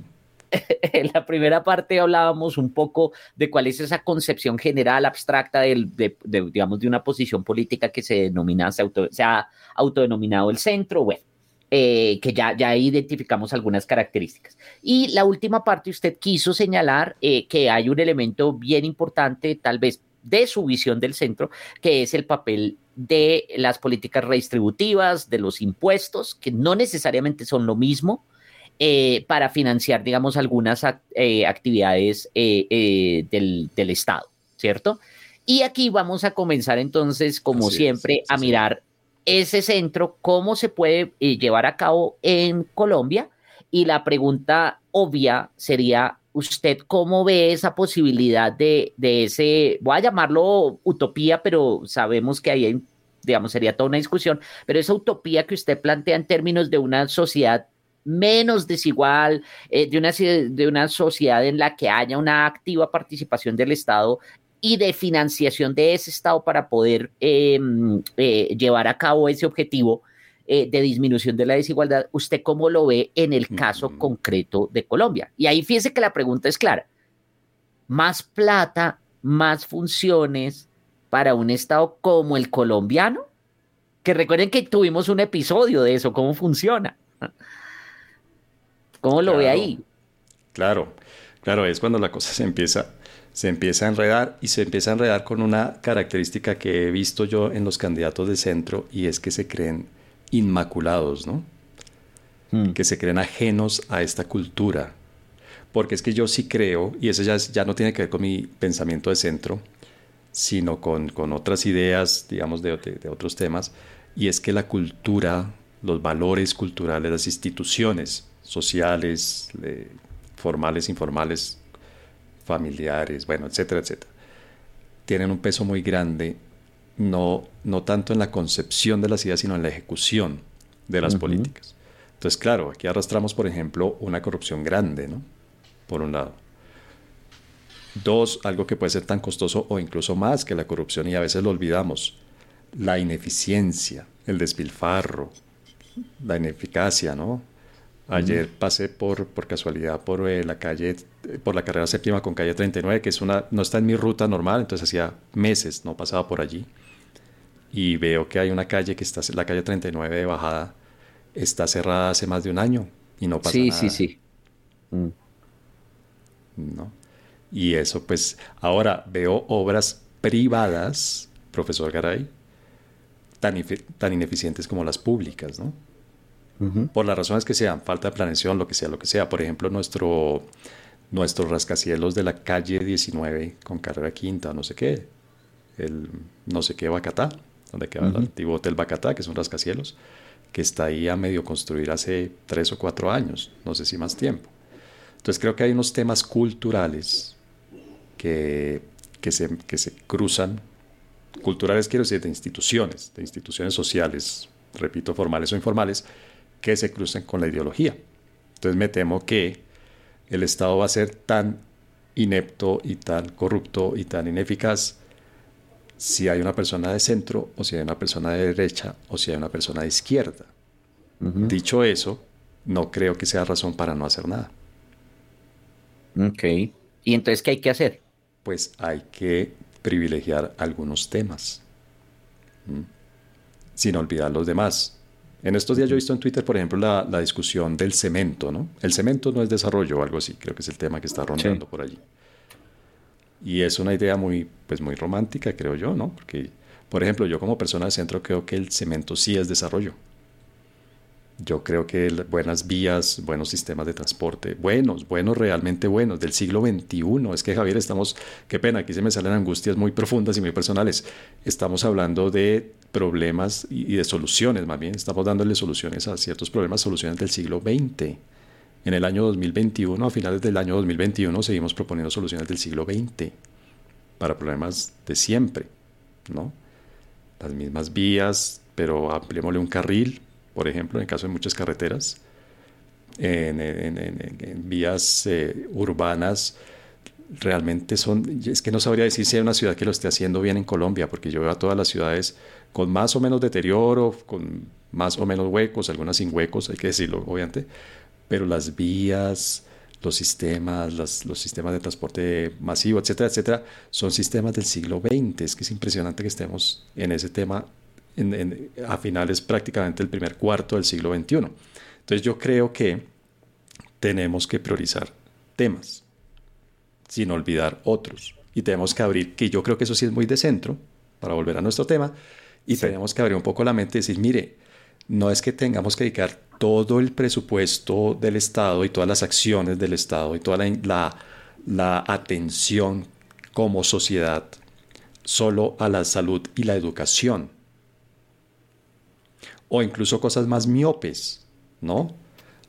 en la primera parte hablábamos un poco de cuál es esa concepción general abstracta de, digamos, de una posición política que se denomina, se, ha autodenominado el centro, bueno, eh, que ya, ya identificamos algunas características. Y la última parte usted quiso señalar eh, que hay un elemento bien importante, tal vez de su visión del centro, que es el papel de las políticas redistributivas, de los impuestos, que no necesariamente son lo mismo, eh, para financiar, digamos, algunas eh, actividades eh, del, Estado, ¿cierto? Y aquí vamos a comenzar entonces, como siempre, a mirar ese centro, cómo se puede llevar a cabo en Colombia. Y la pregunta obvia sería, ¿usted cómo ve esa posibilidad de, de ese, voy a llamarlo utopía, pero sabemos que ahí digamos, sería toda una discusión, pero esa utopía que usted plantea en términos de una sociedad menos desigual, eh, de, una, de una sociedad en la que haya una activa participación del Estado y de financiación de ese Estado para poder em, eh, llevar a cabo ese objetivo eh, de disminución de la desigualdad, ¿usted cómo lo ve en el caso concreto de Colombia? Y ahí fíjese que la pregunta es clara. Más plata, más funciones para un Estado como el colombiano Que recuerden que tuvimos un episodio de eso, cómo funciona. ¿Cómo lo ve ahí? Claro, claro, es cuando la cosa se empieza, se empieza a enredar y se empieza a enredar con una característica que he visto yo en los candidatos de centro y es que se creen inmaculados, ¿no? Hmm. Que se creen ajenos a esta cultura. Porque es que yo sí creo, y eso ya, ya no tiene que ver con mi pensamiento de centro, sino con, con otras ideas, digamos, de, de, otros temas, y es que la cultura, los valores culturales, las instituciones sociales, formales, informales, familiares, bueno, etcétera, etcétera, tienen un peso muy grande, no, no tanto en la concepción de las ideas, sino en la ejecución de las políticas. Entonces, claro, aquí arrastramos, por ejemplo, una corrupción grande, ¿no? Por un lado. Dos, algo que puede ser tan costoso o incluso más que la corrupción y a veces lo olvidamos, la ineficiencia, el despilfarro, la ineficacia, ¿no? Ayer pasé por, por casualidad por eh, la calle, por la carrera séptima con calle 39, que es una, no está en mi ruta normal, entonces hacía meses no pasaba por allí. Y veo que hay una calle que está, la calle 39 de bajada, está cerrada hace más de un año y no pasa nada. Sí, sí, sí. Mm. ¿No? Y eso, pues, ahora veo obras privadas, profesor Garay, tan, tan ineficientes como las públicas, ¿no? Por las razones que sean, falta de planeación, lo que sea, lo que sea. Por ejemplo, nuestro, nuestros rascacielos de la calle 19 con carrera quinta, no sé qué, el no sé qué Bacatá, donde queda el antiguo Hotel Bacatá, que es un rascacielos, que está ahí a medio construir hace tres o cuatro años, no sé si más tiempo. Entonces creo que hay unos temas culturales que, que, se, que se cruzan, culturales quiero decir, de instituciones, de instituciones sociales, repito, formales o informales, que se cruzan con la ideología. Entonces me temo que el Estado va a ser tan inepto y tan corrupto y tan ineficaz si hay una persona de centro o si hay una persona de derecha o si hay una persona de izquierda. Dicho eso, no creo que sea razón para no hacer nada. Ok. ¿Y entonces qué hay que hacer? pues hay que privilegiar algunos temas, sin olvidar los demás. En estos días yo he visto en Twitter, por ejemplo, la, discusión del cemento, ¿no? El cemento no es desarrollo o algo así, creo que es el tema que está rondando por allí. Y es una idea muy, pues muy romántica, creo yo, ¿no? Porque, por ejemplo, yo como persona de centro creo que el cemento sí es desarrollo. Yo creo que buenas vías, buenos sistemas de transporte, buenos, buenos, realmente buenos, del siglo XXI. Es que Javier, estamos, qué pena, aquí se me salen angustias muy profundas y muy personales. Estamos hablando de problemas y de soluciones, más bien, estamos dándole soluciones a ciertos problemas, soluciones del siglo XX. En el año 2021, a finales del año 2021, seguimos proponiendo soluciones del siglo XX para problemas de siempre, ¿no? Las mismas vías, pero ampliémosle un carril, por ejemplo, en el caso de muchas carreteras, en, vías eh, urbanas, realmente son, es que no sabría decir si hay una ciudad que lo esté haciendo bien en Colombia, porque yo veo a todas las ciudades con más o menos deterioro, con más o menos huecos, algunas sin huecos, hay que decirlo, obviamente, pero las vías, los sistemas, los sistemas de transporte masivo, etcétera, etcétera, son sistemas del siglo XX. Es que es impresionante que estemos en ese tema a finales prácticamente del primer cuarto del siglo XXI. Entonces yo creo que tenemos que priorizar temas sin olvidar otros. Y tenemos que abrir, que yo creo que eso sí es muy de centro, para volver a nuestro tema, y tenemos que abrir un poco la mente y decir, mire, no es que tengamos que dedicar todo el presupuesto del Estado y todas las acciones del Estado y toda la, la atención como sociedad solo a la salud y la educación o incluso cosas más miopes, ¿no?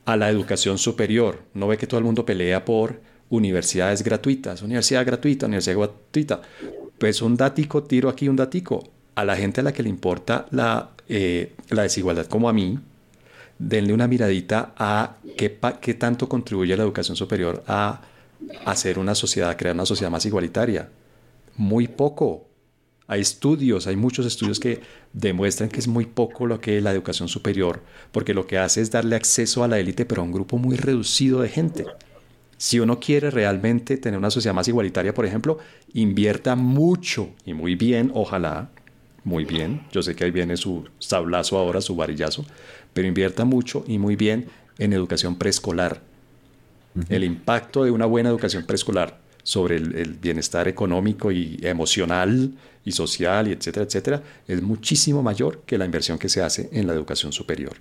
A la educación superior. No ve que todo el mundo pelea por universidades gratuitas, universidad gratuita, universidad gratuita. Pues un datico, tiro aquí un datico. A la gente a la que le importa la, eh, la desigualdad como a mí, denle una miradita a qué, qué tanto contribuye la educación superior a hacer una sociedad, a crear una sociedad más igualitaria. Muy poco. Hay estudios, hay muchos estudios que demuestran que es muy poco lo que es la educación superior, porque lo que hace es darle acceso a la élite, pero a un grupo muy reducido de gente. Si uno quiere realmente tener una sociedad más igualitaria, por ejemplo, invierta mucho y muy bien, ojalá, muy bien. Yo sé que ahí viene su sablazo ahora, su varillazo, pero invierta mucho y muy bien en educación preescolar. El impacto de una buena educación preescolar sobre el, bienestar económico y emocional y social y etcétera, etcétera, es muchísimo mayor que la inversión que se hace en la educación superior,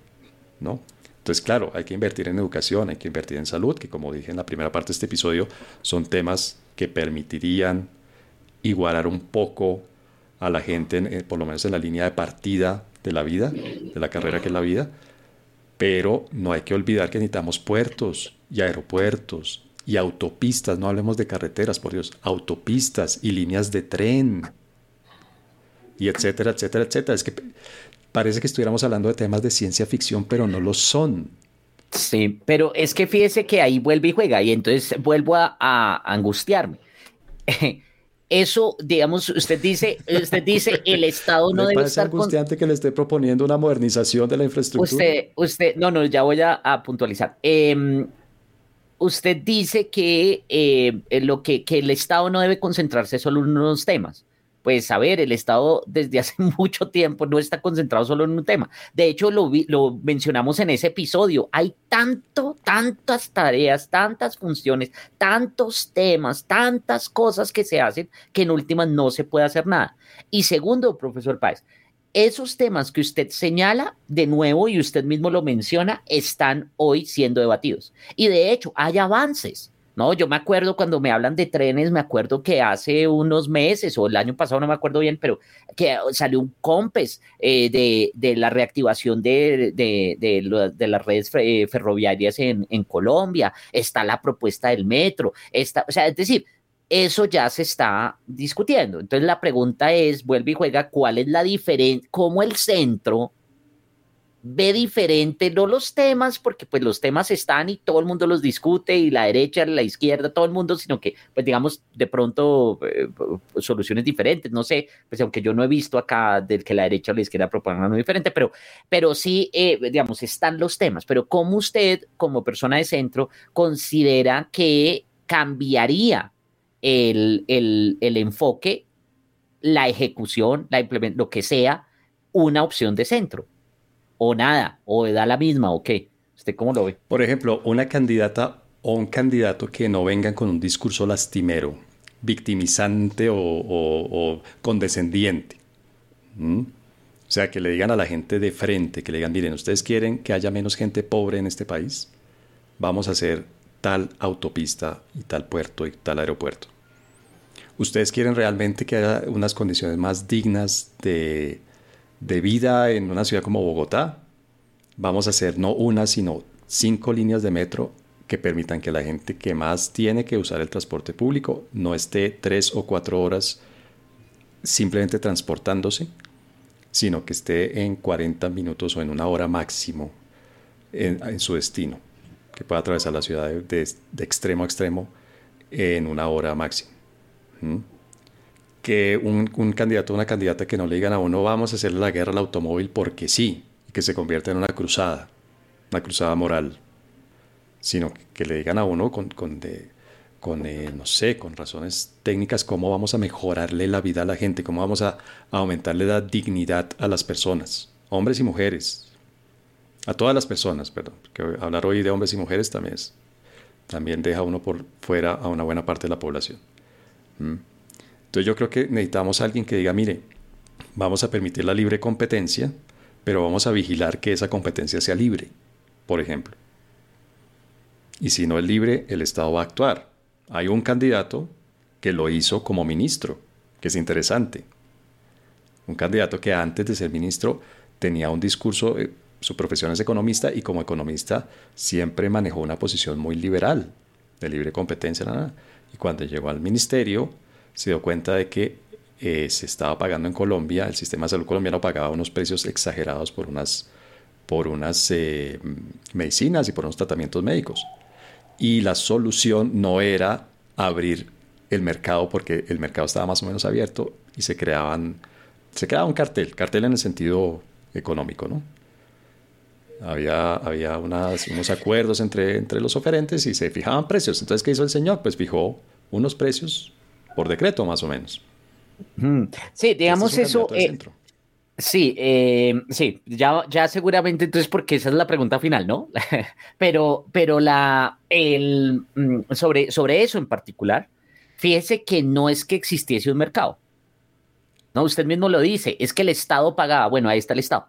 ¿no? Entonces, claro, hay que invertir en educación, hay que invertir en salud, que como dije en la primera parte de este episodio, son temas que permitirían igualar un poco a la gente, eh, por lo menos en la línea de partida de la vida, de la carrera que es la vida, pero no hay que olvidar que necesitamos puertos y aeropuertos y autopistas, no hablemos de carreteras, por Dios, autopistas y líneas de tren y etcétera, etcétera, etcétera. Es que parece que estuviéramos hablando de temas de ciencia ficción, pero no lo son. Sí, pero es que fíjese que ahí vuelve y juega y entonces vuelvo a, a angustiarme. eso, digamos, usted dice, usted dice, el Estado no debe estar... angustiante que le esté proponiendo una modernización de la infraestructura. Usted, usted, no, no, ya voy a, puntualizar. Em, usted dice que, eh, lo que, que, el Estado no debe concentrarse solo en unos temas pues a ver, el Estado desde hace mucho tiempo no está concentrado solo en un tema. De hecho, lo, lo mencionamos en ese episodio. Hay tanto, tantas tareas, tantas funciones, tantos temas, tantas cosas que se hacen que en últimas no se puede hacer nada. Y segundo, profesor Páez, esos temas que usted señala, de nuevo, y usted mismo lo menciona, están hoy siendo debatidos. Y de hecho, hay avances. No, yo me acuerdo cuando me hablan de trenes, me acuerdo que hace unos meses o el año pasado, no me acuerdo bien, pero que salió un COMPES eh, de, la reactivación de, las redes eh, ferroviarias en, Colombia, está la propuesta del metro, está, o sea, es decir, eso ya se está discutiendo. Entonces la pregunta es, vuelve y juega, ¿cuál es la diferencia? ¿Cómo el centro ve diferente, no los temas, porque pues los temas están y todo el mundo los discute y la derecha, la izquierda, todo el mundo, sino que pues digamos de pronto eh, soluciones diferentes, no sé, pues aunque yo no he visto acá del que la derecha o la izquierda propongan algo diferente, pero, pero sí, eh, digamos, están los temas, pero ¿cómo usted como persona de centro considera que cambiaría el, el, el enfoque, la ejecución, la lo que sea, una opción de centro? O nada, o da la misma, o qué? ¿Usted cómo lo ve? Por ejemplo, una candidata o un candidato que no vengan con un discurso lastimero, victimizante o, condescendiente. O sea, que le digan a la gente de frente, que le digan, miren, ustedes quieren que haya menos gente pobre en este país, vamos a hacer tal autopista y tal puerto y tal aeropuerto. Ustedes quieren realmente que haya unas condiciones más dignas de, de vida en una ciudad como Bogotá, vamos a hacer no una, sino cinco líneas de metro que permitan que la gente que más tiene que usar el transporte público no esté tres o cuatro horas simplemente transportándose, sino que esté en 40 minutos o en una hora máximo en, su destino, que pueda atravesar la ciudad de, extremo a extremo en una hora máxima. ¿Mm? Que un, candidato o una candidata que no le digan a uno vamos a hacer la guerra al automóvil porque sí, que se convierta en una cruzada, una cruzada moral, sino que, le digan a uno con, con, con eh, no sé, con razones técnicas cómo vamos a mejorarle la vida a la gente, cómo vamos a, aumentarle la dignidad a las personas, hombres y mujeres, a todas las personas, perdón, porque hablar hoy de hombres y mujeres también también deja uno por fuera a una buena parte de la población. ¿Mm? Entonces yo creo que necesitamos a alguien que diga, mire, vamos a permitir la libre competencia, pero vamos a vigilar que esa competencia sea libre, por ejemplo. Y si no es libre, el Estado va a actuar. Hay un candidato que lo hizo como ministro, que es interesante. Un candidato que antes de ser ministro tenía un discurso, eh, su profesión es economista y como economista siempre manejó una posición muy liberal, de libre competencia. Y cuando llegó al ministerio, se dio cuenta de que eh, se estaba pagando en Colombia, el sistema de salud colombiano pagaba unos precios exagerados por unas, por unas eh, medicinas y por unos tratamientos médicos. Y la solución no era abrir el mercado porque el mercado estaba más o menos abierto y se creaban se creaba un cartel, cartel en el sentido económico, ¿no? Había, había unos acuerdos entre, entre los oferentes y se fijaban precios. Entonces, ¿qué hizo el señor? Pues fijó unos precios por decreto más o menos. Sí, digamos este eso. Eh, Sí, eh, sí, ya, ya seguramente entonces porque esa es la pregunta final, ¿no? pero, pero la, el, mm, sobre, sobre eso en particular, fíjese que no es que existiese un mercado. No, usted mismo lo dice, es que el Estado pagaba, bueno, ahí está el Estado.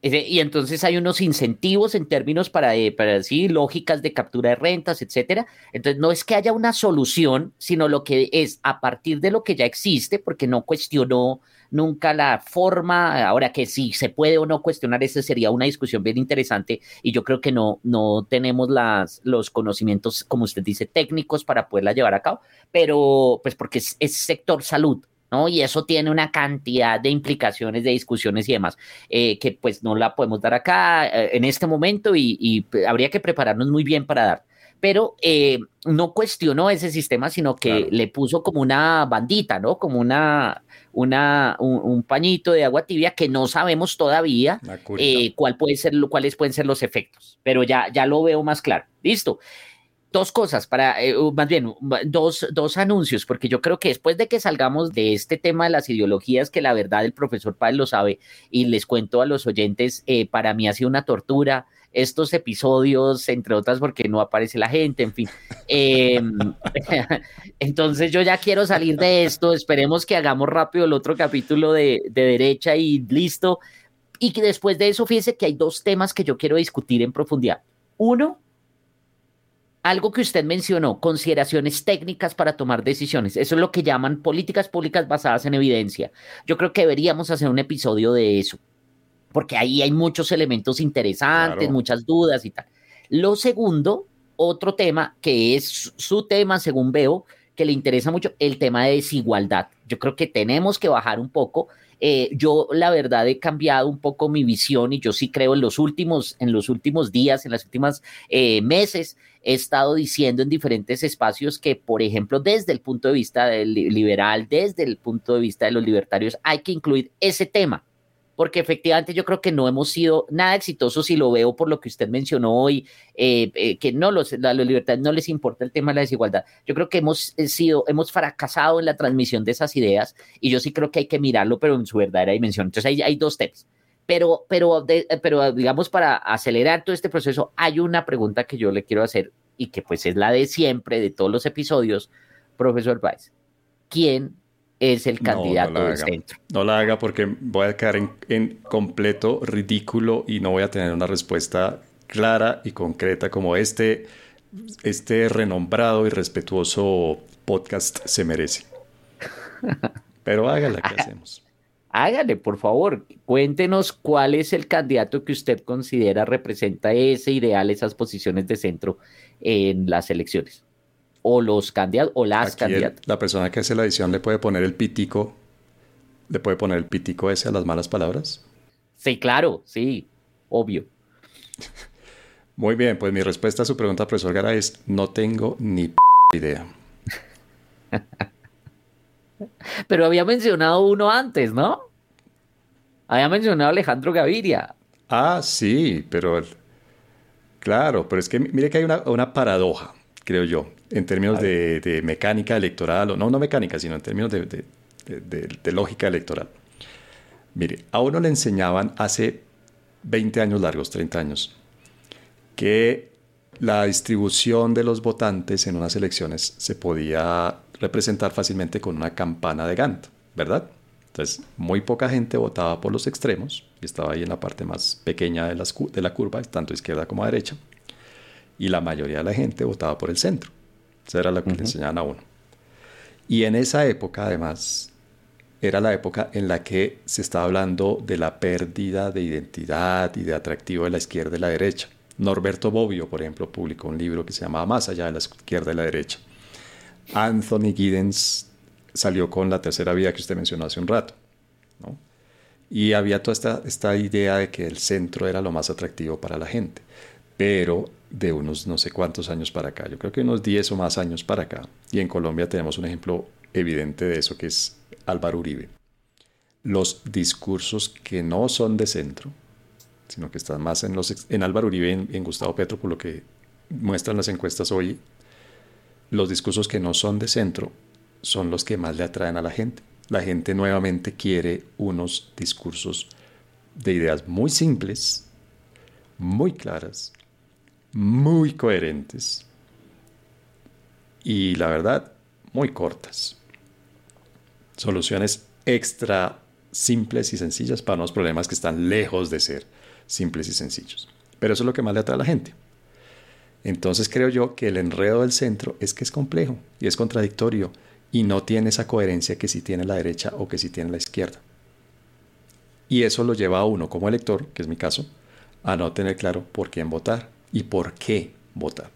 Y entonces hay unos incentivos en términos para, eh, para decir lógicas de captura de rentas, etcétera. Entonces no es que haya una solución, sino lo que es a partir de lo que ya existe, porque no cuestionó nunca la forma. Ahora que si se puede o no cuestionar, esa sería una discusión bien interesante. Y yo creo que no, no tenemos las, los conocimientos, como usted dice, técnicos para poderla llevar a cabo, pero pues porque es sector salud. ¿No? Y eso tiene una cantidad de implicaciones, de discusiones y demás, eh, que pues no la podemos dar acá eh, en este momento y, habría que prepararnos muy bien para dar. Pero eh, no cuestionó ese sistema, sino que le puso como una bandita, ¿no? Como una, una, un, pañito de agua tibia que no sabemos todavía cuál puede ser, cuáles pueden ser los efectos, pero ya, ya lo veo más claro. Listo dos cosas para, eh, más bien, dos, dos anuncios, porque yo creo que después de que salgamos de este tema de las ideologías, que la verdad el profesor Páez lo sabe, y les cuento a los oyentes, eh, para mí ha sido una tortura estos episodios, entre otras porque no aparece la gente, en fin. Em, entonces yo ya quiero salir de esto, esperemos que hagamos rápido el otro capítulo de, de derecha y listo. Y que después de eso, fíjese que hay dos temas que yo quiero discutir en profundidad. Uno, algo que usted mencionó, consideraciones técnicas para tomar decisiones. Eso es lo que llaman políticas públicas basadas en evidencia. Yo creo que deberíamos hacer un episodio de eso, porque ahí hay muchos elementos interesantes, muchas dudas y tal. Lo segundo, otro tema que es su tema, según veo, que le interesa mucho, el tema de desigualdad. Yo creo que tenemos que bajar un poco. Eh, yo la verdad he cambiado un poco mi visión y yo sí creo en los últimos, en los últimos días, en las últimas eh, meses, he estado diciendo en diferentes espacios que, por ejemplo, desde el punto de vista del liberal, desde el punto de vista de los libertarios, hay que incluir ese tema, porque efectivamente yo creo que no hemos sido nada exitosos si lo veo por lo que usted mencionó hoy, eh, eh, que no los, a los libertarios no les importa el tema de la desigualdad. Yo creo que hemos eh, sido, hemos fracasado en la transmisión de esas ideas y yo sí creo que hay que mirarlo, pero en su verdadera dimensión. Entonces hay, hay dos temas. Pero, pero, pero digamos, para acelerar todo este proceso, hay una pregunta que yo le quiero hacer y que pues es la de siempre, de todos los episodios, profesor Weiss. ¿Quién es el candidato no, del centro? No la haga porque voy a quedar en, en, completo ridículo y no voy a tener una respuesta clara y concreta como este, este renombrado y respetuoso podcast se merece. Pero hágala, ¿qué hacemos? hágale, por favor, cuéntenos cuál es el candidato que usted considera representa ese ideal, esas posiciones de centro en las elecciones. O los candidatos, o las candidatas. la persona que hace la edición le puede poner el pitico, le puede poner el pitico ese a las malas palabras. Sí, claro, sí, obvio. Muy bien, pues mi respuesta a su pregunta, profesor Gara, es no tengo ni idea. Pero había mencionado uno antes, ¿no? Había mencionado a Alejandro Gaviria. Ah, sí, pero claro, pero es que mire que hay una, paradoja, creo yo, en términos de, mecánica electoral, o no, no mecánica, sino en términos de, de, lógica electoral. Mire, a uno le enseñaban hace 20 años largos, 30 años, que la distribución de los votantes en unas elecciones se podía representar fácilmente con una campana de Gantt, ¿verdad? Entonces, muy poca gente votaba por los extremos, y estaba ahí en la parte más pequeña de, de la curva, tanto izquierda como derecha, y la mayoría de la gente votaba por el centro. Esa era lo que le enseñaban a uno. Y en esa época, además, era la época en la que se estaba hablando de la pérdida de identidad y de atractivo de la izquierda y la derecha. Norberto Bobbio, por ejemplo, publicó un libro que se llamaba Más allá de la izquierda y la derecha. Anthony Giddens salió con la tercera vía que usted mencionó hace un rato. Y había toda esta, esta idea de que el centro era lo más atractivo para la gente. Pero de unos no sé cuántos años para acá, yo creo que unos 10 o más años para acá. Y en Colombia tenemos un ejemplo evidente de eso, que es Álvaro Uribe. Los discursos que no son de centro, sino que están más en, los, en Álvaro Uribe y en Gustavo Petro, por lo que muestran las encuestas hoy, los discursos que no son de centro son los que más le atraen a la gente. la gente nuevamente quiere unos discursos de ideas muy simples, muy claras, muy coherentes y la verdad, muy cortas. Soluciones extra simples y sencillas para unos problemas que están lejos de ser simples y sencillos. Pero eso es lo que más le atrae a la gente. Entonces creo yo que el enredo del centro es que es complejo y es contradictorio y no tiene esa coherencia que sí tiene la derecha o que sí tiene la izquierda. Y eso lo lleva a uno como elector, que es mi caso, a no tener claro por quién votar y por qué votar.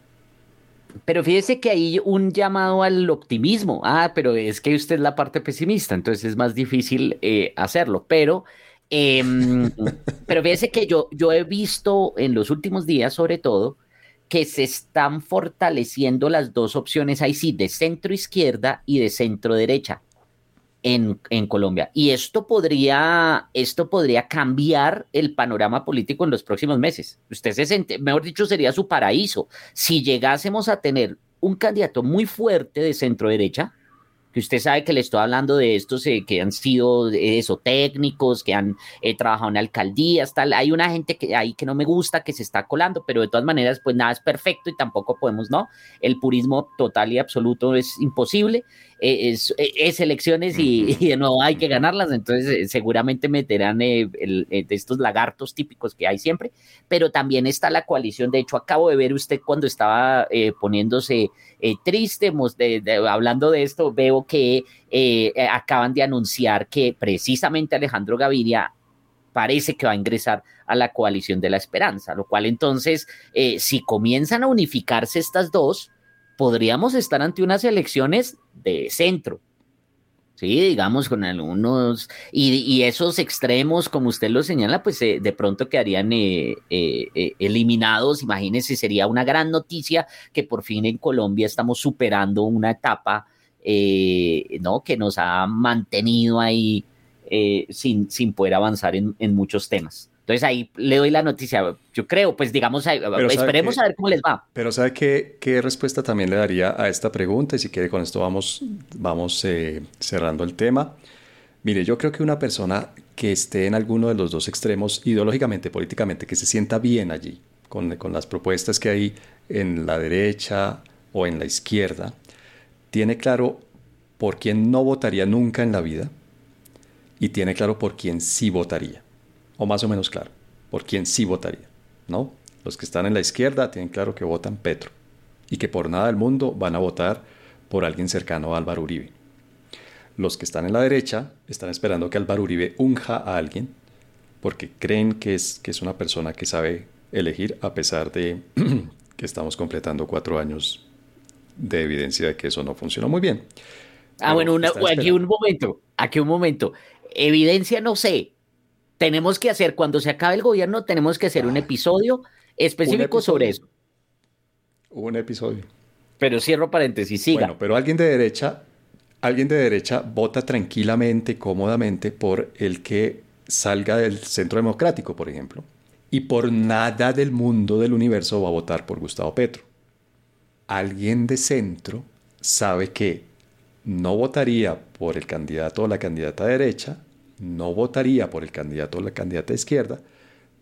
Pero fíjese que hay un llamado al optimismo. Ah, pero es que usted es la parte pesimista, entonces es más difícil eh, hacerlo. Pero, em, pero fíjese que yo, yo he visto en los últimos días, sobre todo, que se están fortaleciendo las dos opciones ahí sí, de centro izquierda y de centro derecha en, Colombia. Y esto podría, esto podría cambiar el panorama político en los próximos meses. Usted se siente, mejor dicho, sería su paraíso. Si llegásemos a tener un candidato muy fuerte de centro derecha, que usted sabe que le estoy hablando de estos eh, que han sido eso, técnicos, que han eh, trabajado en alcaldías, tal. Hay una gente que ahí que no me gusta, que se está colando, pero de todas maneras, pues nada es perfecto y tampoco podemos, ¿no? El purismo total y absoluto es imposible. Eh, es, es, elecciones y, de nuevo hay que ganarlas, entonces seguramente meterán de estos lagartos típicos que hay siempre, pero también está la coalición. De hecho, acabo de ver usted cuando estaba poniéndose triste, hablando de esto, veo que eh, eh, acaban de anunciar que precisamente Alejandro Gaviria parece que va a ingresar a la coalición de la esperanza, lo cual entonces, eh, si comienzan a unificarse estas dos, podríamos estar ante unas elecciones de centro. Sí, digamos, con algunos, y, esos extremos, como usted lo señala, pues de pronto quedarían eliminados. Imagínense, sería una gran noticia que por fin en Colombia estamos superando una etapa eh, ¿no? que nos ha mantenido ahí eh, sin, sin poder avanzar en, muchos temas. Entonces ahí le doy la noticia. Yo creo, pues digamos, esperemos a ver cómo les va. Pero ¿sabe qué, qué, respuesta también le daría a esta pregunta? Y si quiere, con esto vamos, vamos eh, cerrando el tema. Mire, yo creo que una persona que esté en alguno de los dos extremos, ideológicamente, políticamente, que se sienta bien allí, con, con las propuestas que hay en la derecha o en la izquierda, tiene claro por quién no votaría nunca en la vida y tiene claro por quién sí votaría. O más o menos claro, por quién sí votaría. ¿no? Los que están en la izquierda tienen claro que votan Petro y que por nada del mundo van a votar por alguien cercano a Álvaro Uribe. Los que están en la derecha están esperando que Álvaro Uribe unja a alguien porque creen que es, que es una persona que sabe elegir a pesar de que estamos completando cuatro años de evidencia de que eso no funcionó muy bien. Ah, bueno, aquí un momento, aquí un momento. Evidencia no sé. Tenemos que hacer, cuando se acabe el gobierno, tenemos que hacer un ah. episodio específico sobre eso. Un episodio. Pero cierro paréntesis, siga. Bueno, pero alguien de derecha, alguien de derecha vota tranquilamente, cómodamente por el que salga del centro democrático, por ejemplo. Y por nada del mundo del universo va a votar por Gustavo Petro alguien de centro sabe que no votaría por el candidato o la candidata derecha, no votaría por el candidato o la candidata izquierda,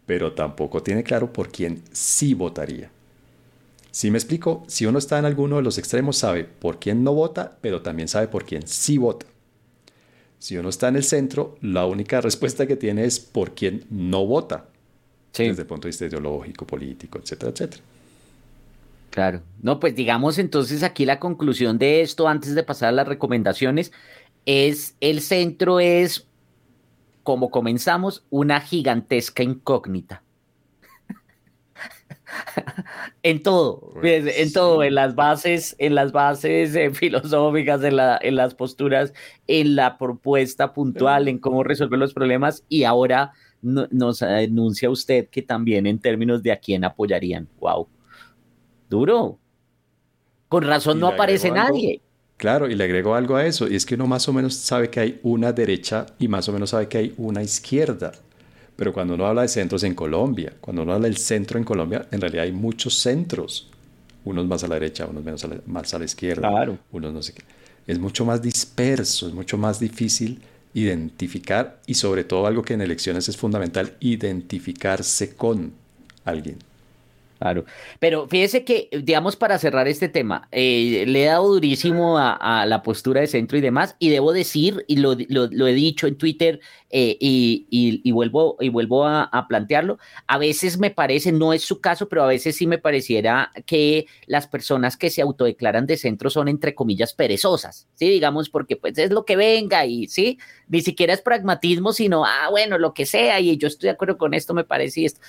pero tampoco tiene claro por quién sí votaría. Si me explico, si uno está en alguno de los extremos sabe por quién no vota, pero también sabe por quién sí vota. Si uno está en el centro, la única respuesta que tiene es por quién no vota, desde el punto de vista ideológico, político, etcétera, etcétera. Claro. No, pues digamos entonces aquí la conclusión de esto, antes de pasar a las recomendaciones, es el centro es, como comenzamos, una gigantesca incógnita. en todo, en todo, en las bases, en las bases eh, filosóficas, en, la, en las posturas, en la propuesta puntual, en cómo resolver los problemas y ahora nos anuncia usted que también en términos de a quién apoyarían. Wow. Duro. Con razón no aparece nadie. Claro, y le agrego algo a eso, y es que uno más o menos sabe que hay una derecha y más o menos sabe que hay una izquierda. Pero cuando uno habla de centros en Colombia, cuando uno habla del centro en Colombia, en realidad hay muchos centros. Unos más a la derecha, unos menos a la, más a la izquierda, claro. unos no sé qué. es mucho más disperso, es mucho más difícil identificar y sobre todo algo que en elecciones es fundamental, identificarse con alguien. Claro, pero fíjese que, digamos, para cerrar este tema, eh, le he dado durísimo a, la postura de centro y demás, y debo decir, y lo, lo he dicho en Twitter eh, y, vuelvo, y vuelvo a, plantearlo, a veces me parece, no es su caso, pero a veces sí me pareciera que las personas que se autodeclaran de centro son entre comillas perezosas, ¿sí? Digamos, porque pues es lo que venga y sí, ni siquiera es pragmatismo, sino, ah, bueno, lo que sea, y yo estoy de acuerdo con esto, me parece, y esto,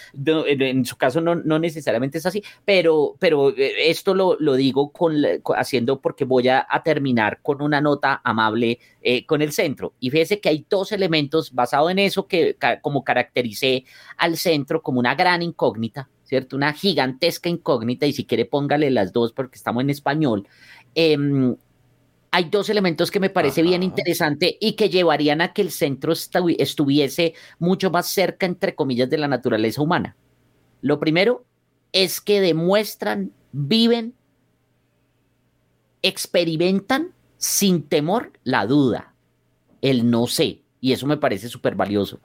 en, su caso no, no necesariamente es así, pero, pero eh, esto lo, lo digo con, haciendo porque voy a, terminar con una nota amable eh, con el centro. Y fíjese que hay dos elementos basado en eso que como caractericé al centro como una gran incógnita, ¿cierto? Una gigantesca incógnita y si quiere póngale las dos porque estamos en español. Em, hay dos elementos que me parece bien interesante y que llevarían a que el centro estuviese mucho más cerca, entre comillas, de la naturaleza humana. Lo primero es que demuestran, viven, experimentan sin temor la duda, el no sé. Y eso me parece súper valioso,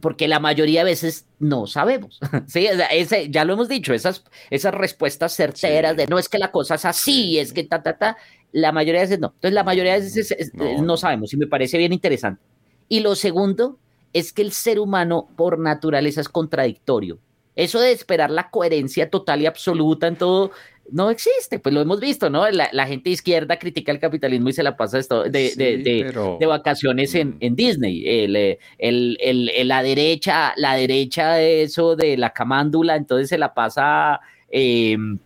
porque la mayoría de veces no sabemos. ¿sí? Ese, ya lo hemos dicho, esas, esas respuestas certeras de no es que la cosa es así, es que ta, ta, ta, la mayoría de veces no. Entonces, la mayoría de veces no. no sabemos y me parece bien interesante. Y lo segundo es que el ser humano por naturaleza es contradictorio. Eso de esperar la coherencia total y absoluta en todo, no existe, pues lo hemos visto, ¿no? La, gente izquierda critica el capitalismo y se la pasa esto de, de, vacaciones en, mm. en Disney. El, el, la derecha, la derecha de eso de la camándula, entonces se la pasa em,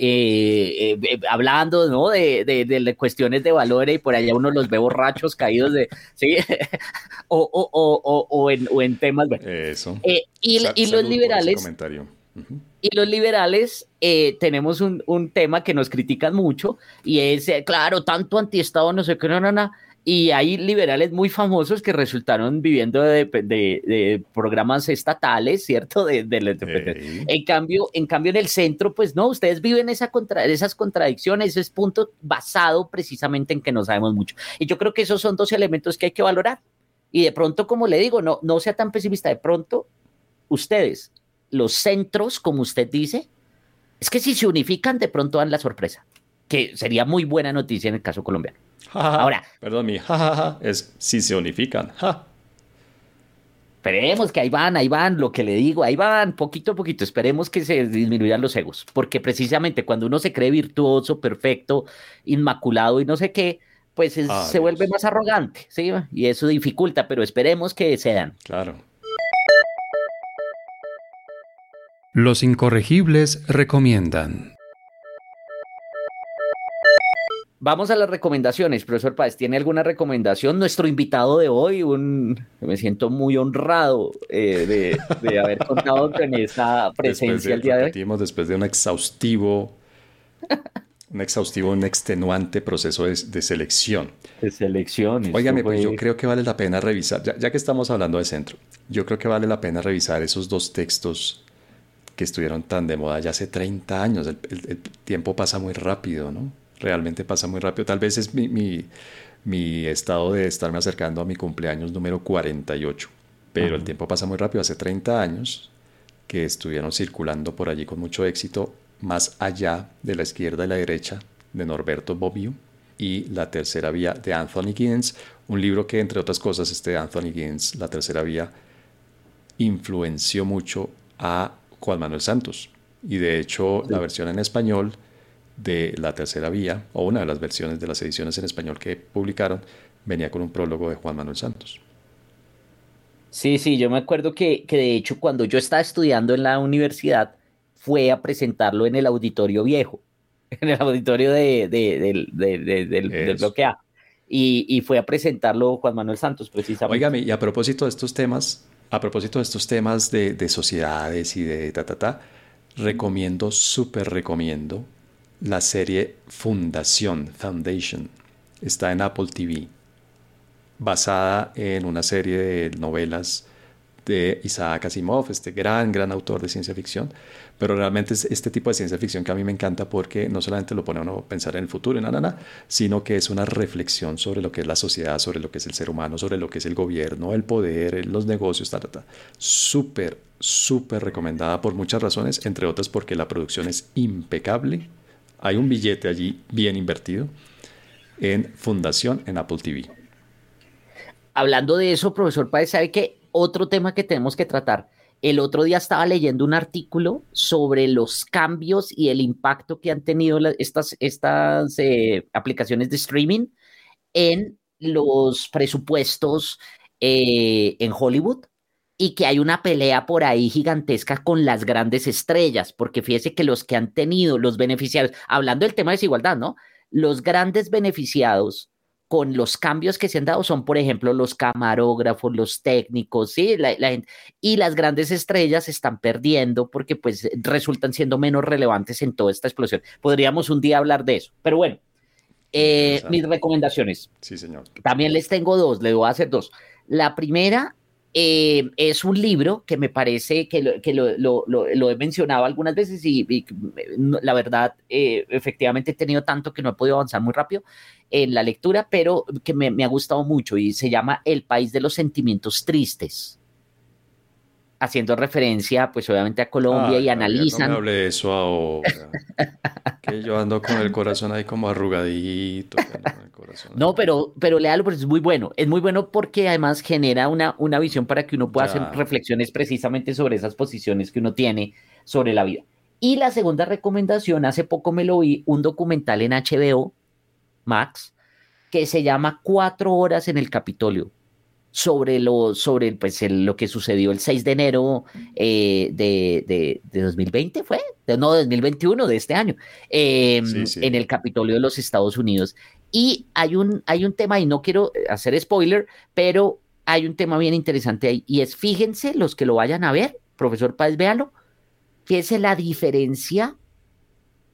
eh, eh, hablando, ¿no? De, cuestiones de valores y por allá uno los ve borrachos caídos de, ¿sí? o, o, o, en, o en temas, Eso. Eh, y, y los liberales... Y los liberales eh, tenemos un, un, tema que nos critican mucho y es, eh, claro, tanto antiestado, no sé qué, no, no, no. Y hay liberales muy famosos que resultaron viviendo de, de, programas estatales, ¿cierto? De, de En, cambio, en cambio, en el centro, pues no, ustedes viven esa contra, esas contradicciones, ese es punto basado precisamente en que no sabemos mucho. Y yo creo que esos son dos elementos que hay que valorar. Y de pronto, como le digo, no, no sea tan pesimista, de pronto ustedes los centros, como usted dice, es que si se unifican, de pronto dan la sorpresa, que sería muy buena noticia en el caso colombiano. Ahora, perdón, mi jajaja es si se unifican. Esperemos que ahí van, ahí van, lo que le digo, ahí van, poquito a poquito, esperemos que se disminuyan los egos, porque precisamente cuando uno se cree virtuoso, perfecto, inmaculado y no sé qué, pues se vuelve más arrogante, ¿sí? Y eso dificulta, pero esperemos que se dan. Claro. Los incorregibles recomiendan. Vamos a las recomendaciones, profesor Páez. ¿Tiene alguna recomendación? Nuestro invitado de hoy, un, me siento muy honrado eh, de, haber contado con esa presencia el día de hoy. Después de un exhaustivo, un exhaustivo, un extenuante proceso de, selección. De selección. Óigame, pues yo creo que vale la pena revisar, ya, ya que estamos hablando de centro, yo creo que vale la pena revisar esos dos textos que estuvieron tan de moda ya hace 30 años. El, tiempo pasa muy rápido, ¿no? Realmente pasa muy rápido. Tal vez es mi, mi, estado de estarme acercando a mi cumpleaños número 48, pero el tiempo pasa muy rápido. Hace 30 años que estuvieron circulando por allí con mucho éxito, más allá de la izquierda y la derecha, de Norberto Bobbio, y La Tercera Vía de Anthony Giddens, un libro que, entre otras cosas, este Anthony Giddens, La Tercera Vía, influenció mucho a Juan Manuel Santos. Y de hecho, la versión en español de La Tercera Vía, o una de las versiones de las ediciones en español que publicaron, venía con un prólogo de Juan Manuel Santos. Sí, sí, yo me acuerdo que, que de hecho cuando yo estaba estudiando en la universidad, fue a presentarlo en el auditorio viejo, en el auditorio de, del, del bloque A. Y, y, fue a presentarlo Juan Manuel Santos, precisamente. Óigame, y a propósito de estos temas, a propósito de estos temas de, sociedades y de ta, ta, ta, recomiendo, súper recomiendo la serie Fundación, Foundation. Está en Apple TV, basada en una serie de novelas de Isaac Asimov, este gran, gran autor de ciencia ficción, pero realmente es este tipo de ciencia ficción que a mí me encanta porque no solamente lo pone a uno pensar en el futuro, en nada, sino que es una reflexión sobre lo que es la sociedad, sobre lo que es el ser humano, sobre lo que es el gobierno, el poder, los negocios, ta, ta, Súper, súper recomendada por muchas razones, entre otras porque la producción es impecable, hay un billete allí bien invertido en Fundación en Apple TV. Hablando de eso, profesor Páez, ¿sabe que otro tema que tenemos que tratar. El otro día estaba leyendo un artículo sobre los cambios y el impacto que han tenido estas, estas eh, aplicaciones de streaming en los presupuestos eh, en Hollywood y que hay una pelea por ahí gigantesca con las grandes estrellas, porque fíjese que los que han tenido los beneficiarios, hablando del tema de desigualdad, ¿no? Los grandes beneficiados con los cambios que se han dado son, por ejemplo, los camarógrafos, los técnicos, ¿sí? La, y las grandes estrellas están perdiendo porque pues resultan siendo menos relevantes en toda esta explosión. Podríamos un día hablar de eso, pero bueno, eh, mis recomendaciones. Sí, señor. También les tengo dos, les voy a hacer dos. La primera eh, es un libro que me parece que lo, que lo, he mencionado algunas veces y, la verdad, eh, efectivamente he tenido tanto que no he podido avanzar muy rápido en la lectura, pero que me, ha gustado mucho y se llama El País de los Sentimientos Tristes. Haciendo referencia, pues obviamente a Colombia y analizan. No me hable de eso ahora. que yo ando con el corazón ahí como arrugadito. no, pero, pero léalo porque es muy bueno. Es muy bueno porque además genera una, una visión para que uno pueda hacer reflexiones precisamente sobre esas posiciones que uno tiene sobre la vida. Y la segunda recomendación, hace poco me lo vi, un documental en HBO Max, que se llama Cuatro horas en el Capitolio, sobre lo, sobre pues, lo que sucedió el 6 de enero eh, de, de, 2020, ¿fue? De, no, 2021, de este año, em, en el Capitolio de los Estados Unidos. Y hay un, hay un tema, y no quiero hacer spoiler, pero hay un tema bien interesante ahí, y es, fíjense, los que lo vayan a ver, profesor Páez, véalo, es la diferencia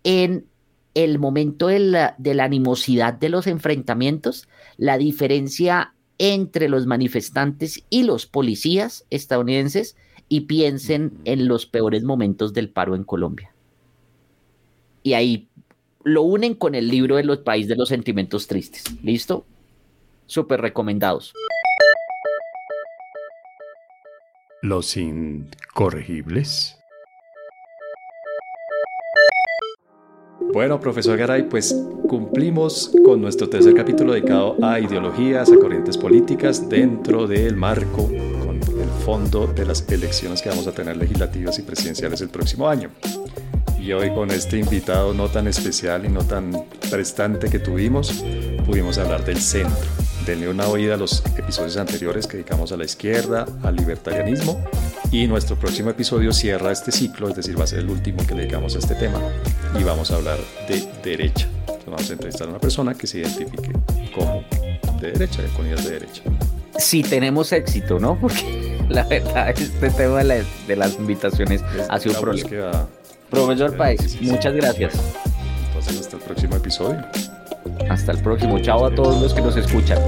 en el momento de la, de la animosidad de los enfrentamientos, la diferencia entre los manifestantes y los policías estadounidenses y piensen en los peores momentos del paro en Colombia. Y ahí lo unen con el libro de los países de los sentimientos tristes. ¿Listo? Súper recomendados. Los incorregibles. Bueno, profesor Garay, pues cumplimos con nuestro tercer capítulo dedicado a ideologías, a corrientes políticas dentro del marco, con el fondo de las elecciones que vamos a tener legislativas y presidenciales el próximo año. Y hoy con este invitado no tan especial y no tan prestante que tuvimos, pudimos hablar del centro. Denle una oída a los episodios anteriores que dedicamos a la izquierda, al libertarianismo y nuestro próximo episodio cierra este ciclo, es decir, va a ser el último que dedicamos a este tema y vamos a hablar de derecha. vamos a entrevistar a una persona que se identifique como de derecha, con ideas de derecha. Si tenemos éxito, ¿no? Porque la verdad, este tema de, las invitaciones ha sido un problema. Profesor Paez, muchas gracias. Entonces, hasta el próximo episodio. Hasta el próximo. Chao a todos los que nos escuchan.